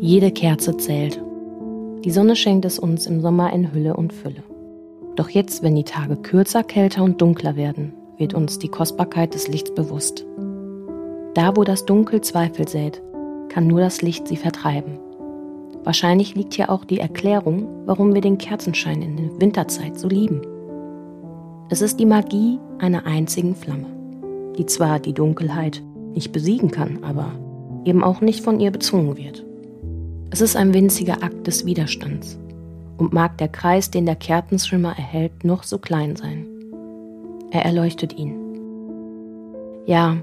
Jede Kerze zählt. Die Sonne schenkt es uns im Sommer in Hülle und Fülle. Doch jetzt, wenn die Tage kürzer, kälter und dunkler werden, wird uns die Kostbarkeit des Lichts bewusst. Da, wo das Dunkel Zweifel sät, kann nur das Licht sie vertreiben. Wahrscheinlich liegt hier auch die Erklärung, warum wir den Kerzenschein in der Winterzeit so lieben. Es ist die Magie einer einzigen Flamme, die zwar die Dunkelheit nicht besiegen kann, aber eben auch nicht von ihr bezwungen wird. Es ist ein winziger Akt des Widerstands und mag der Kreis, den der Kerzenschimmer erhält, noch so klein sein. Er erleuchtet ihn. Ja,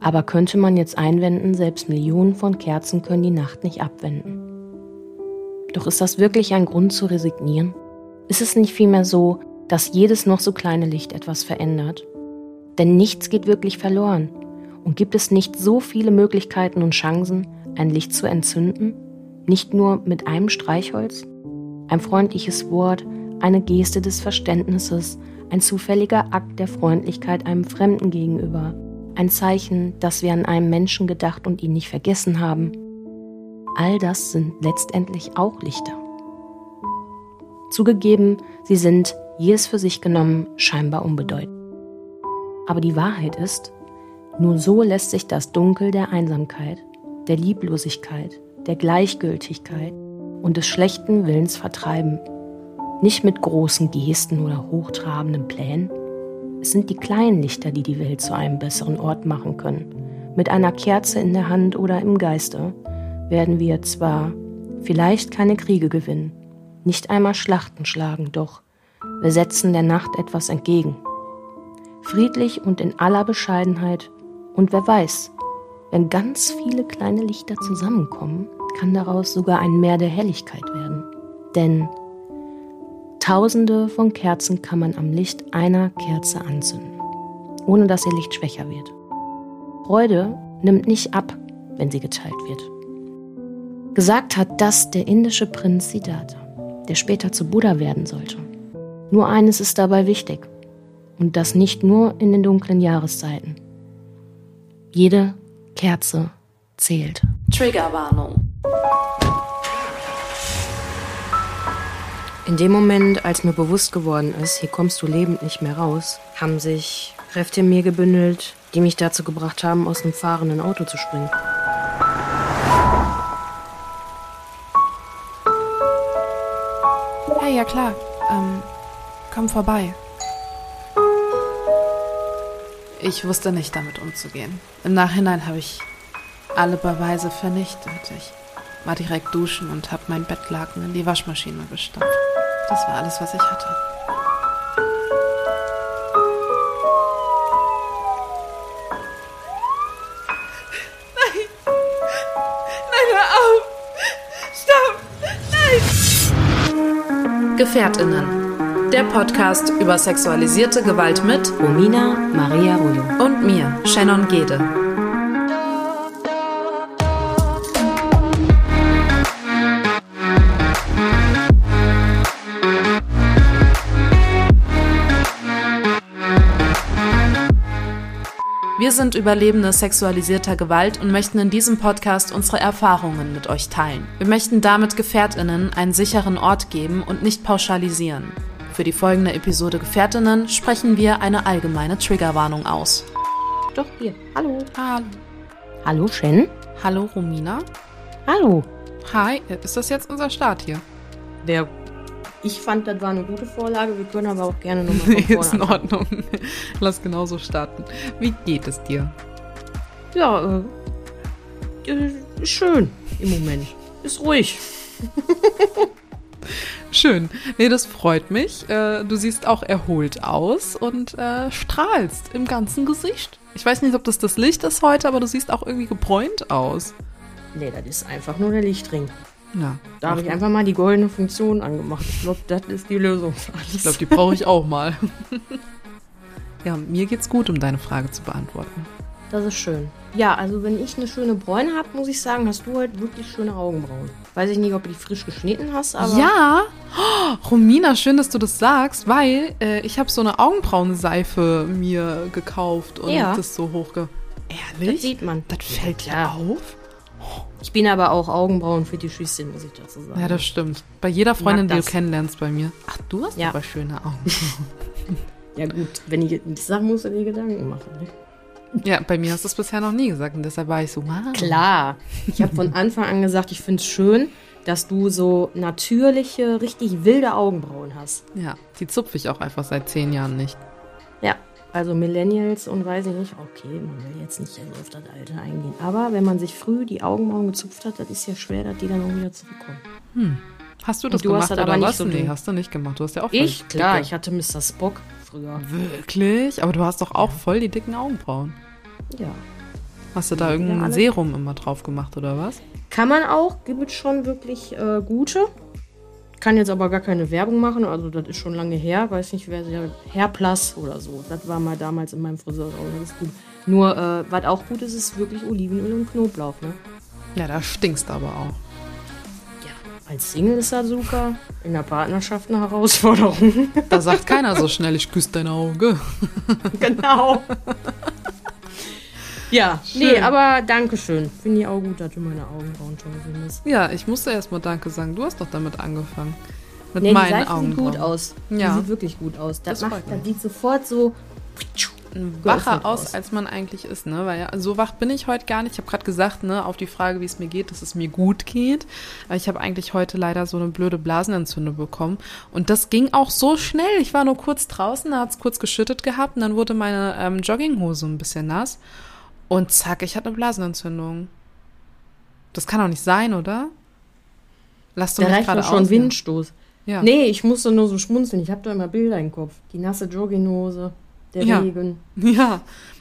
aber könnte man jetzt einwenden, selbst Millionen von Kerzen können die Nacht nicht abwenden. Doch ist das wirklich ein Grund zu resignieren? Ist es nicht vielmehr so, dass jedes noch so kleine Licht etwas verändert? Denn nichts geht wirklich verloren. Und gibt es nicht so viele Möglichkeiten und Chancen, ein Licht zu entzünden? Nicht nur mit einem Streichholz? Ein freundliches Wort, eine Geste des Verständnisses, ein zufälliger Akt der Freundlichkeit einem Fremden gegenüber, ein Zeichen, dass wir an einen Menschen gedacht und ihn nicht vergessen haben, all das sind letztendlich auch Lichter. Zugegeben, sie sind, jedes für sich genommen, scheinbar unbedeutend. Aber die Wahrheit ist, nur so lässt sich das Dunkel der Einsamkeit, der Lieblosigkeit, der Gleichgültigkeit und des schlechten Willens vertreiben. Nicht mit großen Gesten oder hochtrabenden Plänen. Es sind die kleinen Lichter, die die Welt zu einem besseren Ort machen können. Mit einer Kerze in der Hand oder im Geiste werden wir zwar vielleicht keine Kriege gewinnen, nicht einmal Schlachten schlagen, doch wir setzen der Nacht etwas entgegen. Friedlich und in aller Bescheidenheit und wer weiß, wenn ganz viele kleine Lichter zusammenkommen, kann daraus sogar ein Meer der Helligkeit werden. Denn Tausende von Kerzen kann man am Licht einer Kerze anzünden, ohne dass ihr Licht schwächer wird. Freude nimmt nicht ab, wenn sie geteilt wird. Gesagt hat das der indische Prinz Siddhartha, der später zu Buddha werden sollte. Nur eines ist dabei wichtig, und das nicht nur in den dunklen Jahreszeiten. Jede Kerze zählt. Triggerwarnung. In dem Moment, als mir bewusst geworden ist, hier kommst du lebend nicht mehr raus, haben sich Kräfte in mir gebündelt, die mich dazu gebracht haben, aus dem fahrenden Auto zu springen. Hey, ja klar. Ähm, komm vorbei. Ich wusste nicht, damit umzugehen. Im Nachhinein habe ich alle Beweise vernichtet. Ich war direkt duschen und habe mein Bettlaken in die Waschmaschine gestampft. Das war alles, was ich hatte. Nein! Nein, hör auf! Stopp! Nein! Gefährtinnen. Der Podcast über sexualisierte Gewalt mit Romina Maria Rullo. und mir, Shannon Gede. Wir sind Überlebende sexualisierter Gewalt und möchten in diesem Podcast unsere Erfahrungen mit euch teilen. Wir möchten damit Gefährtinnen einen sicheren Ort geben und nicht pauschalisieren. Für die folgende Episode Gefährtinnen sprechen wir eine allgemeine Triggerwarnung aus. Doch, hier. Hallo. Hallo. Hallo, Shen. Hallo, Romina. Hallo. Hi, ist das jetzt unser Start hier? Der ich fand, das war eine gute Vorlage. Wir können aber auch gerne nochmal Nee, vorne ist in. Ordnung. Lass genauso starten. Wie geht es dir? Ja, äh, äh, ist schön im Moment. Ist ruhig. Schön. Nee, das freut mich. Äh, Du siehst auch erholt aus und äh, strahlst im ganzen Gesicht. Ich weiß nicht, ob das das Licht ist heute, aber du siehst auch irgendwie gebräunt aus. Nee, das ist einfach nur der Lichtring. Ja. Da habe ich einfach mal die goldene Funktion angemacht. Ich glaube, das ist die Lösung. Ich glaube, die brauche ich auch mal. ja, mir geht's gut, um deine Frage zu beantworten. Das ist schön. Ja, also wenn ich eine schöne Bräune habe, muss ich sagen, hast du halt wirklich schöne Augenbrauen. Weiß ich nicht, ob du die frisch geschnitten hast, aber... ja, oh, Romina, schön, dass du das sagst, weil äh, ich habe so eine Augenbrauenseife mir gekauft und Ja. das so hochge... das Ehrlich? sieht man. Das fällt dir Ja. auf? Oh, Ich bin aber auch Augenbrauen-Fetischistin, muss ich dazu sagen. Ja, das stimmt. Bei jeder Freundin, die das. du kennenlernst bei mir. Ach, du hast Ja. aber schöne Augen. Ja gut, wenn ich das sage, musst du dir Gedanken machen. Ne? Ja, bei mir hast du es bisher noch nie gesagt und deshalb war ich so, wow. Klar. Ich habe von Anfang an gesagt, ich finde es schön, dass du so natürliche, richtig wilde Augenbrauen hast. Ja, die zupfe ich auch einfach seit zehn Jahren nicht. Ja, also Millennials und weiß ich nicht, okay, man will jetzt nicht auf das Alter eingehen. Aber wenn man sich früh die Augenbrauen gezupft hat, das ist ja schwer, dass die dann auch wieder zurückkommen. Hast du das du hast gemacht das aber oder nicht was? so nee, hast du nicht gemacht. Du hast ja auch Ich? Klar, ich hatte Mr. Spock früher. Wirklich? Aber du hast doch auch voll die dicken Augenbrauen. Ja. Hast du da Ja, irgendein alle. Serum immer drauf gemacht oder was? Kann man auch, gibt es schon wirklich äh, gute. Kann jetzt aber gar keine Werbung machen, also das ist schon lange her. Weiß nicht, wer der Hair Plus oder so. Das war mal damals in meinem Friseur. Oh, das ist gut. Nur, äh, was auch gut ist, ist wirklich Olivenöl und Knoblauch. Ne? Ja, da stinkst aber auch. Als Single ist das super. In der Partnerschaft eine Herausforderung. Da sagt keiner so schnell, ich küsse dein Auge. genau. ja, Schön. nee, aber Dankeschön. Finde ich auch gut, dass du meine Augenbrauen toll findest. Ja, ich musste erstmal Danke sagen. Du hast doch damit angefangen. Mit Nee, die meinen Seife sieht Augenbrauen. gut aus. Ja. Die sieht wirklich gut aus. Das, Das macht, das sieht sofort so. Wacher aus, als man eigentlich ist, ne? Weil ja, so wach bin ich heute gar nicht. Ich habe gerade gesagt, ne, auf die Frage, wie es mir geht, dass es mir gut geht. Aber ich habe eigentlich heute leider so eine blöde Blasenentzündung bekommen. Und das ging auch so schnell. Ich war nur kurz draußen, da hat es kurz geschüttet gehabt und dann wurde meine ähm, Jogginghose ein bisschen nass. Und zack, ich hatte eine Blasenentzündung. Das kann doch nicht sein, oder? Lass du Da mich gerade schon aus. Windstoß. Ja. Nee, ich musste nur so schmunzeln. Ich habe da immer Bilder im Kopf. Die nasse Jogginghose, der Ja. Regen. Ja.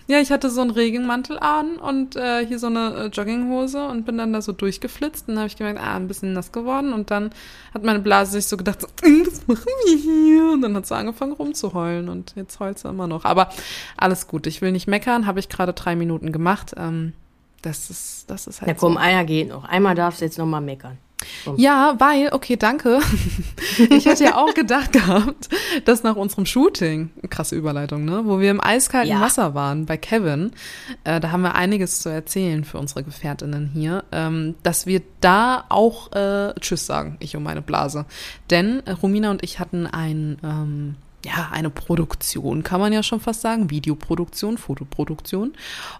Ja, ich hatte so einen Regenmantel an und äh, hier so eine äh, Jogginghose und bin dann da so durchgeflitzt. Und dann habe ich gemerkt, ah, ein bisschen nass geworden. Und dann hat meine Blase sich so gedacht, so, "Mm, was machen wir hier? Und dann hat sie angefangen rumzuheulen und jetzt heult sie immer noch. Aber alles gut, ich will nicht meckern, habe ich gerade drei Minuten gemacht. Ähm, das ist, das ist halt Ja, komm, so. einer geht noch. Einmal darfst du jetzt noch mal Ja, weil, okay, danke. Ich hätte ja auch gedacht gehabt, dass nach unserem Shooting, krasse Überleitung, ne, wo wir im eiskalten Ja. Wasser waren bei Kevin, äh, da haben wir einiges zu erzählen für unsere Gefährtinnen hier, ähm, dass wir da auch äh, Tschüss sagen, ich und meine Blase. Denn äh, Romina und ich hatten ein, ähm, ja, eine Produktion, kann man ja schon fast sagen, Videoproduktion, Fotoproduktion.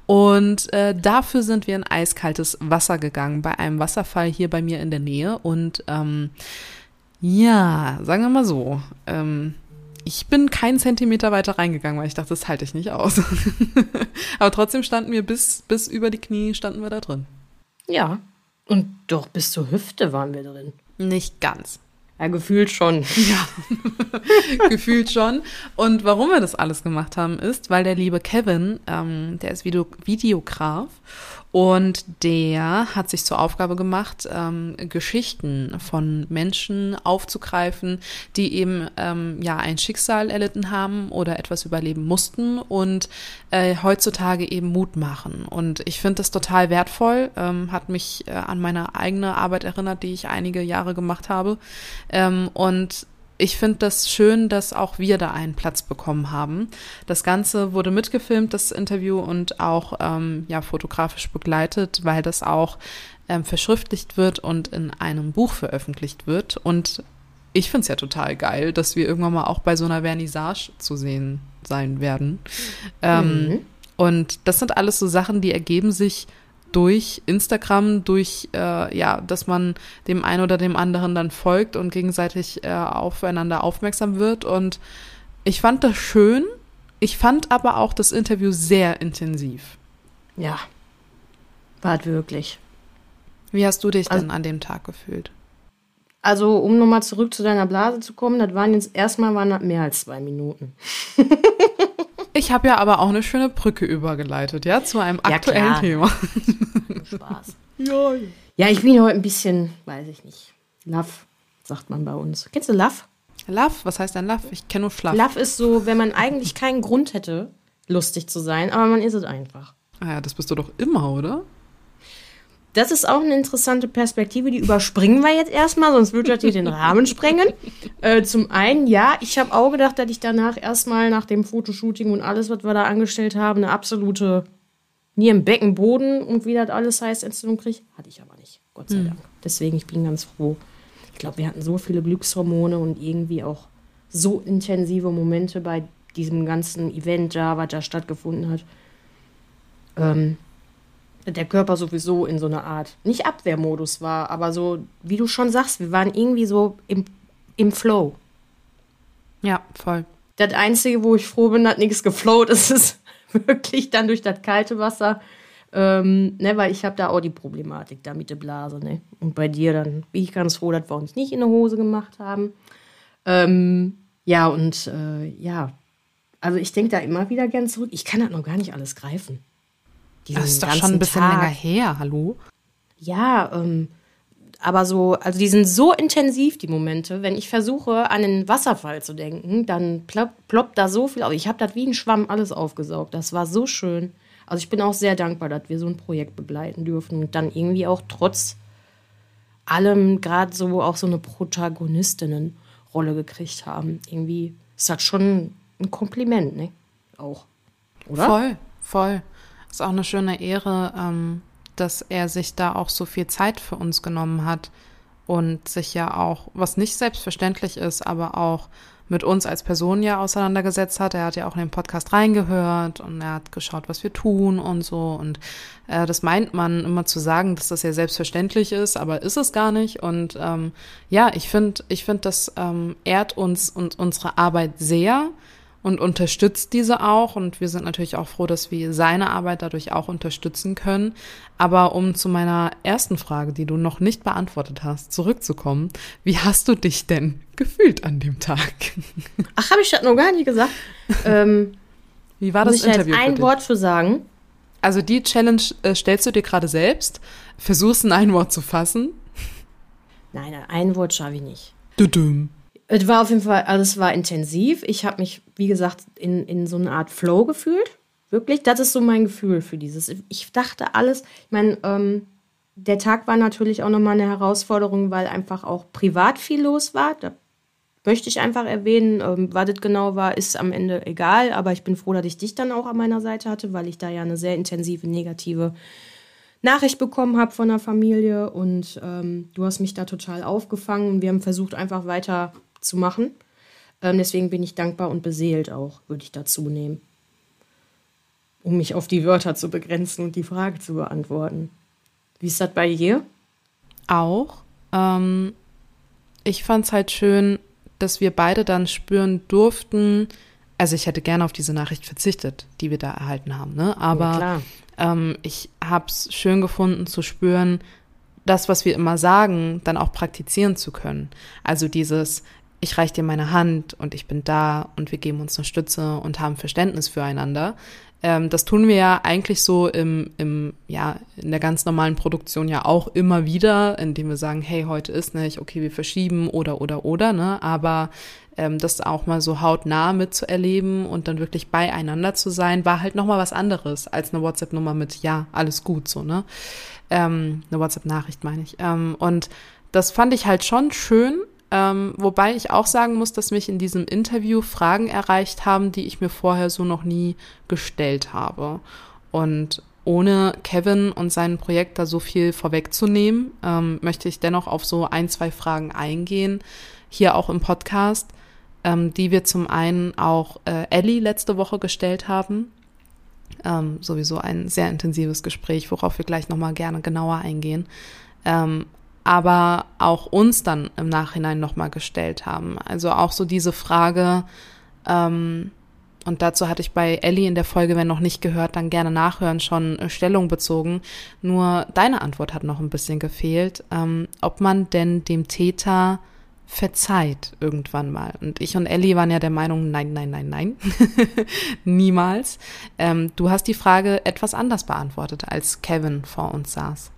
Und äh, dafür sind wir in eiskaltes Wasser gegangen, bei einem Wasserfall hier bei mir in der Nähe. Und ähm, ja, sagen wir mal so, ähm, ich bin keinen Zentimeter weiter reingegangen, weil ich dachte, das halte ich nicht aus. Aber trotzdem standen wir bis, bis über die Knie, standen wir da drin. Ja. Und doch bis zur Hüfte waren wir drin. Nicht ganz. Ja, gefühlt schon. gefühlt schon. Und warum wir das alles gemacht haben, ist, weil der liebe Kevin, ähm, der ist Video Videograf und der hat sich zur Aufgabe gemacht, ähm, Geschichten von Menschen aufzugreifen, die eben ähm, ja ein Schicksal erlitten haben oder etwas überleben mussten und äh, heutzutage eben Mut machen. Und ich finde das total wertvoll, ähm, hat mich äh, an meine eigene Arbeit erinnert, die ich einige Jahre gemacht habe. Ähm, und ich finde das schön, dass auch wir da einen Platz bekommen haben. Das Ganze wurde mitgefilmt, das Interview, und auch ähm, ja, fotografisch begleitet, weil das auch ähm, verschriftlicht wird und in einem Buch veröffentlicht wird. Und ich finde es ja total geil, dass wir irgendwann mal auch bei so einer Vernissage zu sehen sein werden. Ähm, Mhm. Und das sind alles so Sachen, die ergeben sich durch Instagram, durch äh, ja, dass man dem einen oder dem anderen dann folgt und gegenseitig äh, aufeinander aufmerksam wird. Und ich fand das schön. Ich fand aber auch das Interview sehr intensiv. Ja. War wirklich. Wie hast du dich Also- denn an dem Tag gefühlt? Also, um nochmal zurück zu deiner Blase zu kommen, das waren jetzt erstmal waren mehr als zwei Minuten. Ich habe ja aber auch eine schöne Brücke übergeleitet, ja, zu einem Ja, aktuellen klar. Thema. Spaß. Ja, Ja, ich bin heute ein bisschen, weiß ich nicht. Love, sagt man bei uns. Kennst du Love? Love, was heißt denn Love? Ich kenne nur Schlaf. Love ist so, wenn man eigentlich keinen Grund hätte, lustig zu sein, aber man ist es einfach. Ah ja, das bist du doch immer, oder? Das ist auch eine interessante Perspektive, die überspringen wir jetzt erstmal, sonst würde das hier den Rahmen sprengen. Äh, zum einen, ja, ich habe auch gedacht, dass ich danach erstmal nach dem Fotoshooting und alles, was wir da angestellt haben, eine absolute nie im Beckenboden und wie das alles heißt, Entzündung kriege. Hatte ich aber nicht, Gott sei Dank. Deswegen, ich bin ganz froh. Ich glaube, wir hatten so viele Glückshormone und irgendwie auch so intensive Momente bei diesem ganzen Event da, was da stattgefunden hat. Ähm, der Körper sowieso in so einer Art, nicht Abwehrmodus war, aber so, wie du schon sagst, wir waren irgendwie so im, im Flow. Ja, voll. Das Einzige, wo ich froh bin, hat nichts geflowt, ist es wirklich dann durch das kalte Wasser. Ähm, ne, weil ich habe da auch die Problematik da mit der Blase. Ne? Und bei dir dann bin ich ganz froh, dass wir uns nicht in der Hose gemacht haben. Ähm, ja, und äh, ja, also ich denke da immer wieder gern zurück. Ich kann das noch gar nicht alles greifen. Das ist doch schon ein bisschen Tag. länger her, hallo? Ja, ähm, aber so, also die sind so intensiv, die Momente. Wenn ich versuche, an den Wasserfall zu denken, dann ploppt, ploppt da so viel auf. Ich habe das wie ein Schwamm alles aufgesaugt. Das war so schön. Also ich bin auch sehr dankbar, dass wir so ein Projekt begleiten dürfen und dann irgendwie auch trotz allem gerade so auch so eine Protagonistinnenrolle gekriegt haben. Irgendwie ist das schon ein Kompliment, ne? Auch. Oder? Voll, voll. Ist auch eine schöne Ehre, ähm, dass er sich da auch so viel Zeit für uns genommen hat und sich ja auch, was nicht selbstverständlich ist, aber auch mit uns als Person ja auseinandergesetzt hat. Er hat ja auch in den Podcast reingehört und er hat geschaut, was wir tun und so. Und äh, das meint man immer zu sagen, dass das ja selbstverständlich ist, aber ist es gar nicht. Und ähm, ja, ich finde, ich finde, das ähm, ehrt uns und unsere Arbeit sehr und unterstützt diese auch. Und wir sind natürlich auch froh, dass wir seine Arbeit dadurch auch unterstützen können. Aber um zu meiner ersten Frage, die du noch nicht beantwortet hast, zurückzukommen, wie hast du dich denn gefühlt an dem Tag? Ach, habe ich das noch gar nicht gesagt? ähm, wie war das muss ich Interview? Ich ein Wort zu sagen. Also die Challenge äh, stellst du dir gerade selbst, versuchst in ein Wort zu fassen. Nein, ein Wort schaffe ich nicht. Du dumm. Es war auf jeden Fall, also es war intensiv. Ich habe mich, wie gesagt, in, in so eine Art Flow gefühlt. Wirklich, das ist so mein Gefühl für dieses. Ich dachte alles, ich meine, ähm, der Tag war natürlich auch nochmal eine Herausforderung, weil einfach auch privat viel los war. Da möchte ich einfach erwähnen, ähm, was das genau war, ist am Ende egal. Aber ich bin froh, dass ich dich dann auch an meiner Seite hatte, weil ich da ja eine sehr intensive negative Nachricht bekommen habe von der Familie. Und ähm, du hast mich da total aufgefangen und wir haben versucht, einfach weiter zu machen. Ähm, deswegen bin ich dankbar und beseelt auch, würde ich dazu nehmen. Um mich auf die Wörter zu begrenzen und die Frage zu beantworten. Wie ist das bei dir? Auch. Ähm, ich fand es halt schön, dass wir beide dann spüren durften, also ich hätte gerne auf diese Nachricht verzichtet, die wir da erhalten haben, ne? Aber ja, ähm, ich habe es schön gefunden zu spüren, das, was wir immer sagen, dann auch praktizieren zu können. Also dieses, ich reiche dir meine Hand und ich bin da und wir geben uns eine Stütze und haben Verständnis füreinander. Ähm, das tun wir ja eigentlich so im, im, ja, in der ganz normalen Produktion ja auch immer wieder, indem wir sagen, hey, heute ist nicht, okay, wir verschieben oder, oder, oder, ne, aber ähm, das auch mal so hautnah mitzuerleben und dann wirklich beieinander zu sein, war halt nochmal was anderes als eine WhatsApp-Nummer mit, ja, alles gut, so, ne, ähm, eine WhatsApp-Nachricht meine ich. Ähm, und das fand ich halt schon schön, ähm, wobei ich auch sagen muss, dass mich in diesem Interview Fragen erreicht haben, die ich mir vorher so noch nie gestellt habe. Und ohne Kevin und sein Projekt da so viel vorwegzunehmen, ähm, möchte ich dennoch auf so ein, zwei Fragen eingehen, hier auch im Podcast, ähm, die wir zum einen auch äh, Ellie letzte Woche gestellt haben. Ähm, sowieso ein sehr intensives Gespräch, worauf wir gleich nochmal gerne genauer eingehen. Ähm, aber auch uns dann im Nachhinein nochmal gestellt haben. Also auch so diese Frage, ähm, und dazu hatte ich bei Ellie in der Folge, wenn noch nicht gehört, dann gerne nachhören, schon äh, Stellung bezogen. Nur deine Antwort hat noch ein bisschen gefehlt, ähm, ob man denn dem Täter verzeiht irgendwann mal. Und ich und Ellie waren ja der Meinung, nein, nein, nein, nein, niemals. Ähm, du hast die Frage etwas anders beantwortet, als Kevin vor uns saß.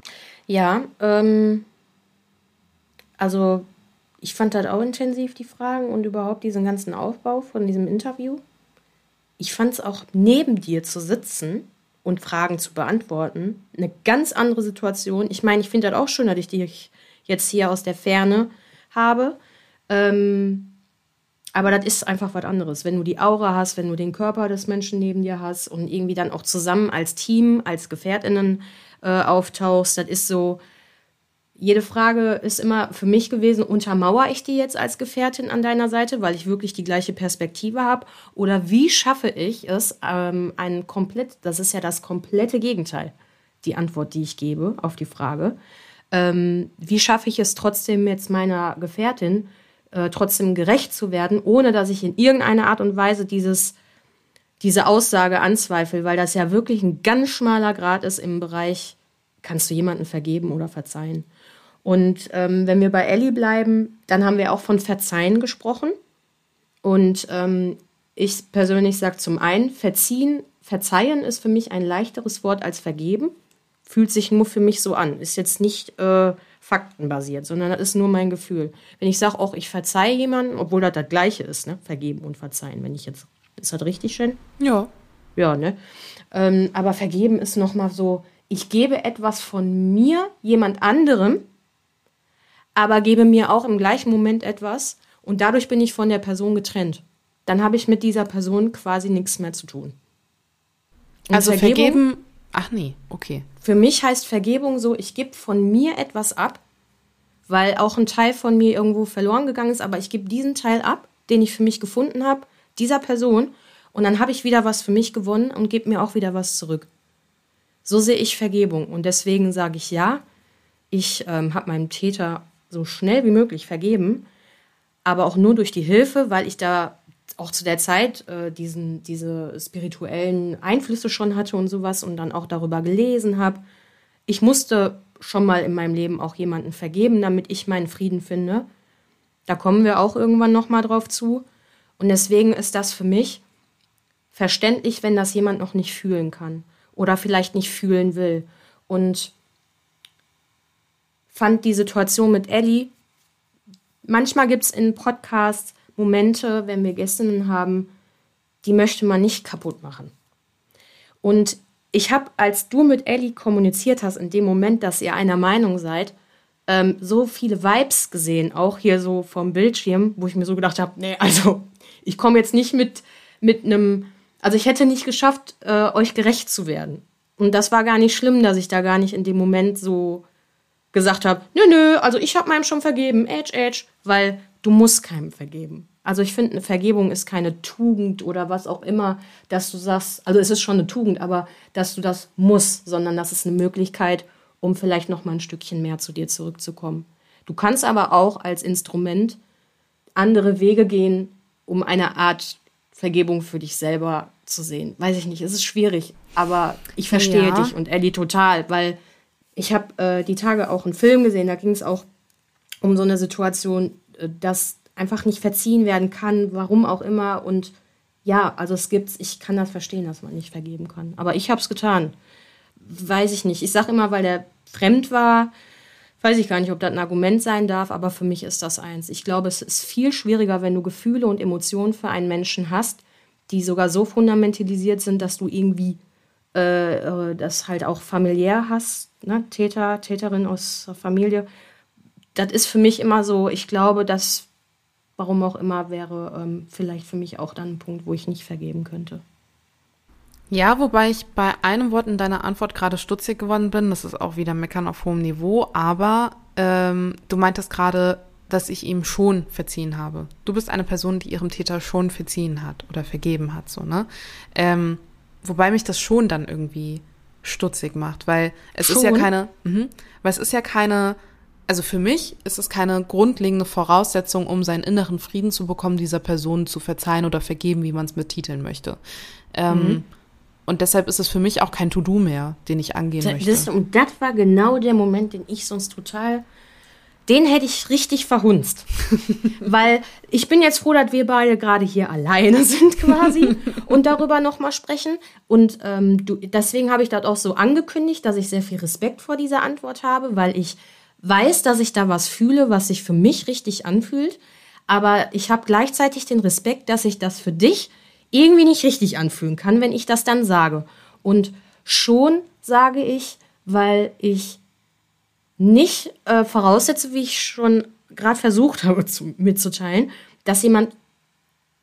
Ja, ähm, also ich fand das auch intensiv, die Fragen und überhaupt diesen ganzen Aufbau von diesem Interview. Ich fand es auch neben dir zu sitzen und Fragen zu beantworten, eine ganz andere Situation. Ich meine, ich finde das auch schön, dass ich dich jetzt hier aus der Ferne habe. Ähm, Aber das ist einfach was anderes. Wenn du die Aura hast, wenn du den Körper des Menschen neben dir hast und irgendwie dann auch zusammen als Team, als GefährtInnen äh, auftauchst, das ist so. Jede Frage ist immer für mich gewesen, untermauere ich die jetzt als Gefährtin an deiner Seite, weil ich wirklich die gleiche Perspektive habe? Oder wie schaffe ich es, ähm, ein komplett, das ist ja das komplette Gegenteil, die Antwort, die ich gebe auf die Frage. Ähm, wie schaffe ich es trotzdem jetzt meiner Gefährtin äh, trotzdem gerecht zu werden, ohne dass ich in irgendeiner Art und Weise dieses, diese Aussage anzweifle, weil das ja wirklich ein ganz schmaler Grad ist im Bereich, kannst du jemanden vergeben oder verzeihen. Und ähm, wenn wir bei Ellie bleiben, dann haben wir auch von Verzeihen gesprochen. Und ähm, ich persönlich sage zum einen, verziehen, verzeihen ist für mich ein leichteres Wort als vergeben. Fühlt sich nur für mich so an. Ist jetzt nicht äh, faktenbasiert, sondern das ist nur mein Gefühl. Wenn ich sage, auch ich verzeihe jemanden, obwohl das das Gleiche ist, ne? Vergeben und verzeihen. Wenn ich jetzt, ist das richtig schön? Ja. Ja, ne? Ähm, aber vergeben ist nochmal so, ich gebe etwas von mir jemand anderem, aber gebe mir auch im gleichen Moment etwas und dadurch bin ich von der Person getrennt. Dann habe ich mit dieser Person quasi nichts mehr zu tun. Und also Vergebung, vergeben Ach nee, okay. Für mich heißt Vergebung so, ich gebe von mir etwas ab, weil auch ein Teil von mir irgendwo verloren gegangen ist, aber ich gebe diesen Teil ab, den ich für mich gefunden habe, dieser Person, und dann habe ich wieder was für mich gewonnen und gebe mir auch wieder was zurück. So sehe ich Vergebung und deswegen sage ich ja, ich ähm, habe meinem Täter so schnell wie möglich vergeben, aber auch nur durch die Hilfe, weil ich da auch zu der Zeit äh, diesen, diese spirituellen Einflüsse schon hatte und sowas und dann auch darüber gelesen habe. Ich musste schon mal in meinem Leben auch jemanden vergeben, damit ich meinen Frieden finde. Da kommen wir auch irgendwann noch mal drauf zu. Und deswegen ist das für mich verständlich, wenn das jemand noch nicht fühlen kann oder vielleicht nicht fühlen will. Und fand die Situation mit Ellie, manchmal gibt es in Podcasts Momente, wenn wir Gästinnen haben, die möchte man nicht kaputt machen. Und ich habe, als du mit Ellie kommuniziert hast, in dem Moment, dass ihr einer Meinung seid, ähm, so viele Vibes gesehen, auch hier so vom Bildschirm, wo ich mir so gedacht habe, nee, also ich komme jetzt nicht mit mit einem, also ich hätte nicht geschafft, äh, euch gerecht zu werden. Und das war gar nicht schlimm, dass ich da gar nicht in dem Moment so gesagt habe, nö, nö, also ich habe meinem schon vergeben, edge, edge, weil du musst keinem vergeben. Also ich finde, eine Vergebung ist keine Tugend oder was auch immer, dass du sagst, also es ist schon eine Tugend, aber dass du das musst, sondern das ist eine Möglichkeit, um vielleicht noch mal ein Stückchen mehr zu dir zurückzukommen. Du kannst aber auch als Instrument andere Wege gehen, um eine Art Vergebung für dich selber zu sehen. Weiß ich nicht, es ist schwierig, aber ich verstehe ja. dich und Ellie total, weil ich habe äh, die Tage auch einen Film gesehen, da ging es auch um so eine Situation, äh, dass einfach nicht verziehen werden kann, warum auch immer. Und ja, also es gibt's, ich kann das verstehen, dass man nicht vergeben kann. Aber ich habe es getan. Weiß ich nicht. Ich sage immer, weil der fremd war, weiß ich gar nicht, ob das ein Argument sein darf, aber für mich ist das eins. Ich glaube, es ist viel schwieriger, wenn du Gefühle und Emotionen für einen Menschen hast, die sogar so fundamentalisiert sind, dass du irgendwie äh, äh das halt auch familiär hast, ne? Täter, Täterin aus Familie. Das ist für mich immer so, ich glaube, dass warum auch immer, wäre ähm, vielleicht für mich auch dann ein Punkt, wo ich nicht vergeben könnte. Ja, wobei ich bei einem Wort in deiner Antwort gerade stutzig geworden bin. Das ist auch wieder Meckern auf hohem Niveau. Aber ähm, du meintest gerade, dass ich ihm schon verziehen habe. Du bist eine Person, die ihrem Täter schon verziehen hat oder vergeben hat, so, ne? Ähm, wobei mich das schon dann irgendwie stutzig macht, weil es schon? ist ja keine, mh, weil es ist ja keine also für mich ist es keine grundlegende Voraussetzung, um seinen inneren Frieden zu bekommen, dieser Person zu verzeihen oder vergeben, wie man es betiteln möchte. Ähm, mhm. Und deshalb ist es für mich auch kein To-Do mehr, den ich angehen das, möchte. Das, und das war genau der Moment, den ich sonst total, den hätte ich richtig verhunzt. Weil ich bin jetzt froh, dass wir beide gerade hier alleine sind quasi und darüber nochmal sprechen. Und ähm, du, deswegen habe ich das auch so angekündigt, dass ich sehr viel Respekt vor dieser Antwort habe, weil ich weiß, dass ich da was fühle, was sich für mich richtig anfühlt, aber ich habe gleichzeitig den Respekt, dass ich das für dich irgendwie nicht richtig anfühlen kann, wenn ich das dann sage. Und schon sage ich, weil ich nicht äh, voraussetze, wie ich schon gerade versucht habe zu, mitzuteilen, dass jemand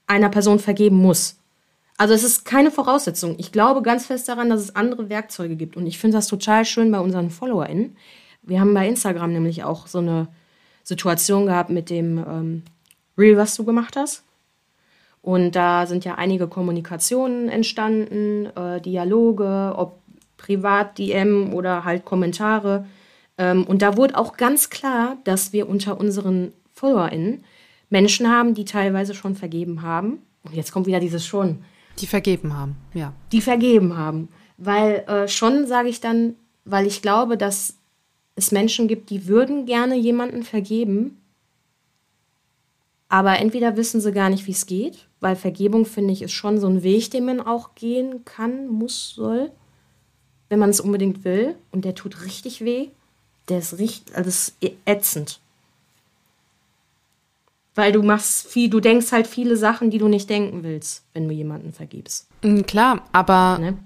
einer Person vergeben muss. Also es ist keine Voraussetzung. Ich glaube ganz fest daran, dass es andere Werkzeuge gibt. Und ich finde das total schön bei unseren FollowerInnen. Wir haben bei Instagram nämlich auch so eine Situation gehabt mit dem ähm, Reel, was du gemacht hast. Und da sind ja einige Kommunikationen entstanden, äh, Dialoge, ob privat DM oder halt Kommentare. Ähm, und da wurde auch ganz klar, dass wir unter unseren FollowerInnen Menschen haben, die teilweise schon vergeben haben. Und jetzt kommt wieder dieses schon. Die vergeben haben, ja. Die vergeben haben. Weil äh, schon sage ich dann, weil ich glaube, dass es Menschen gibt, die würden gerne jemanden vergeben, aber entweder wissen sie gar nicht, wie es geht, weil Vergebung, finde ich, ist schon so ein Weg, den man auch gehen kann, muss, soll, wenn man es unbedingt will. Und der tut richtig weh. Der ist richtig, also ist ätzend. Weil du machst viel, du denkst halt viele Sachen, die du nicht denken willst, wenn du jemanden vergibst. Mm, klar, aber. Ne?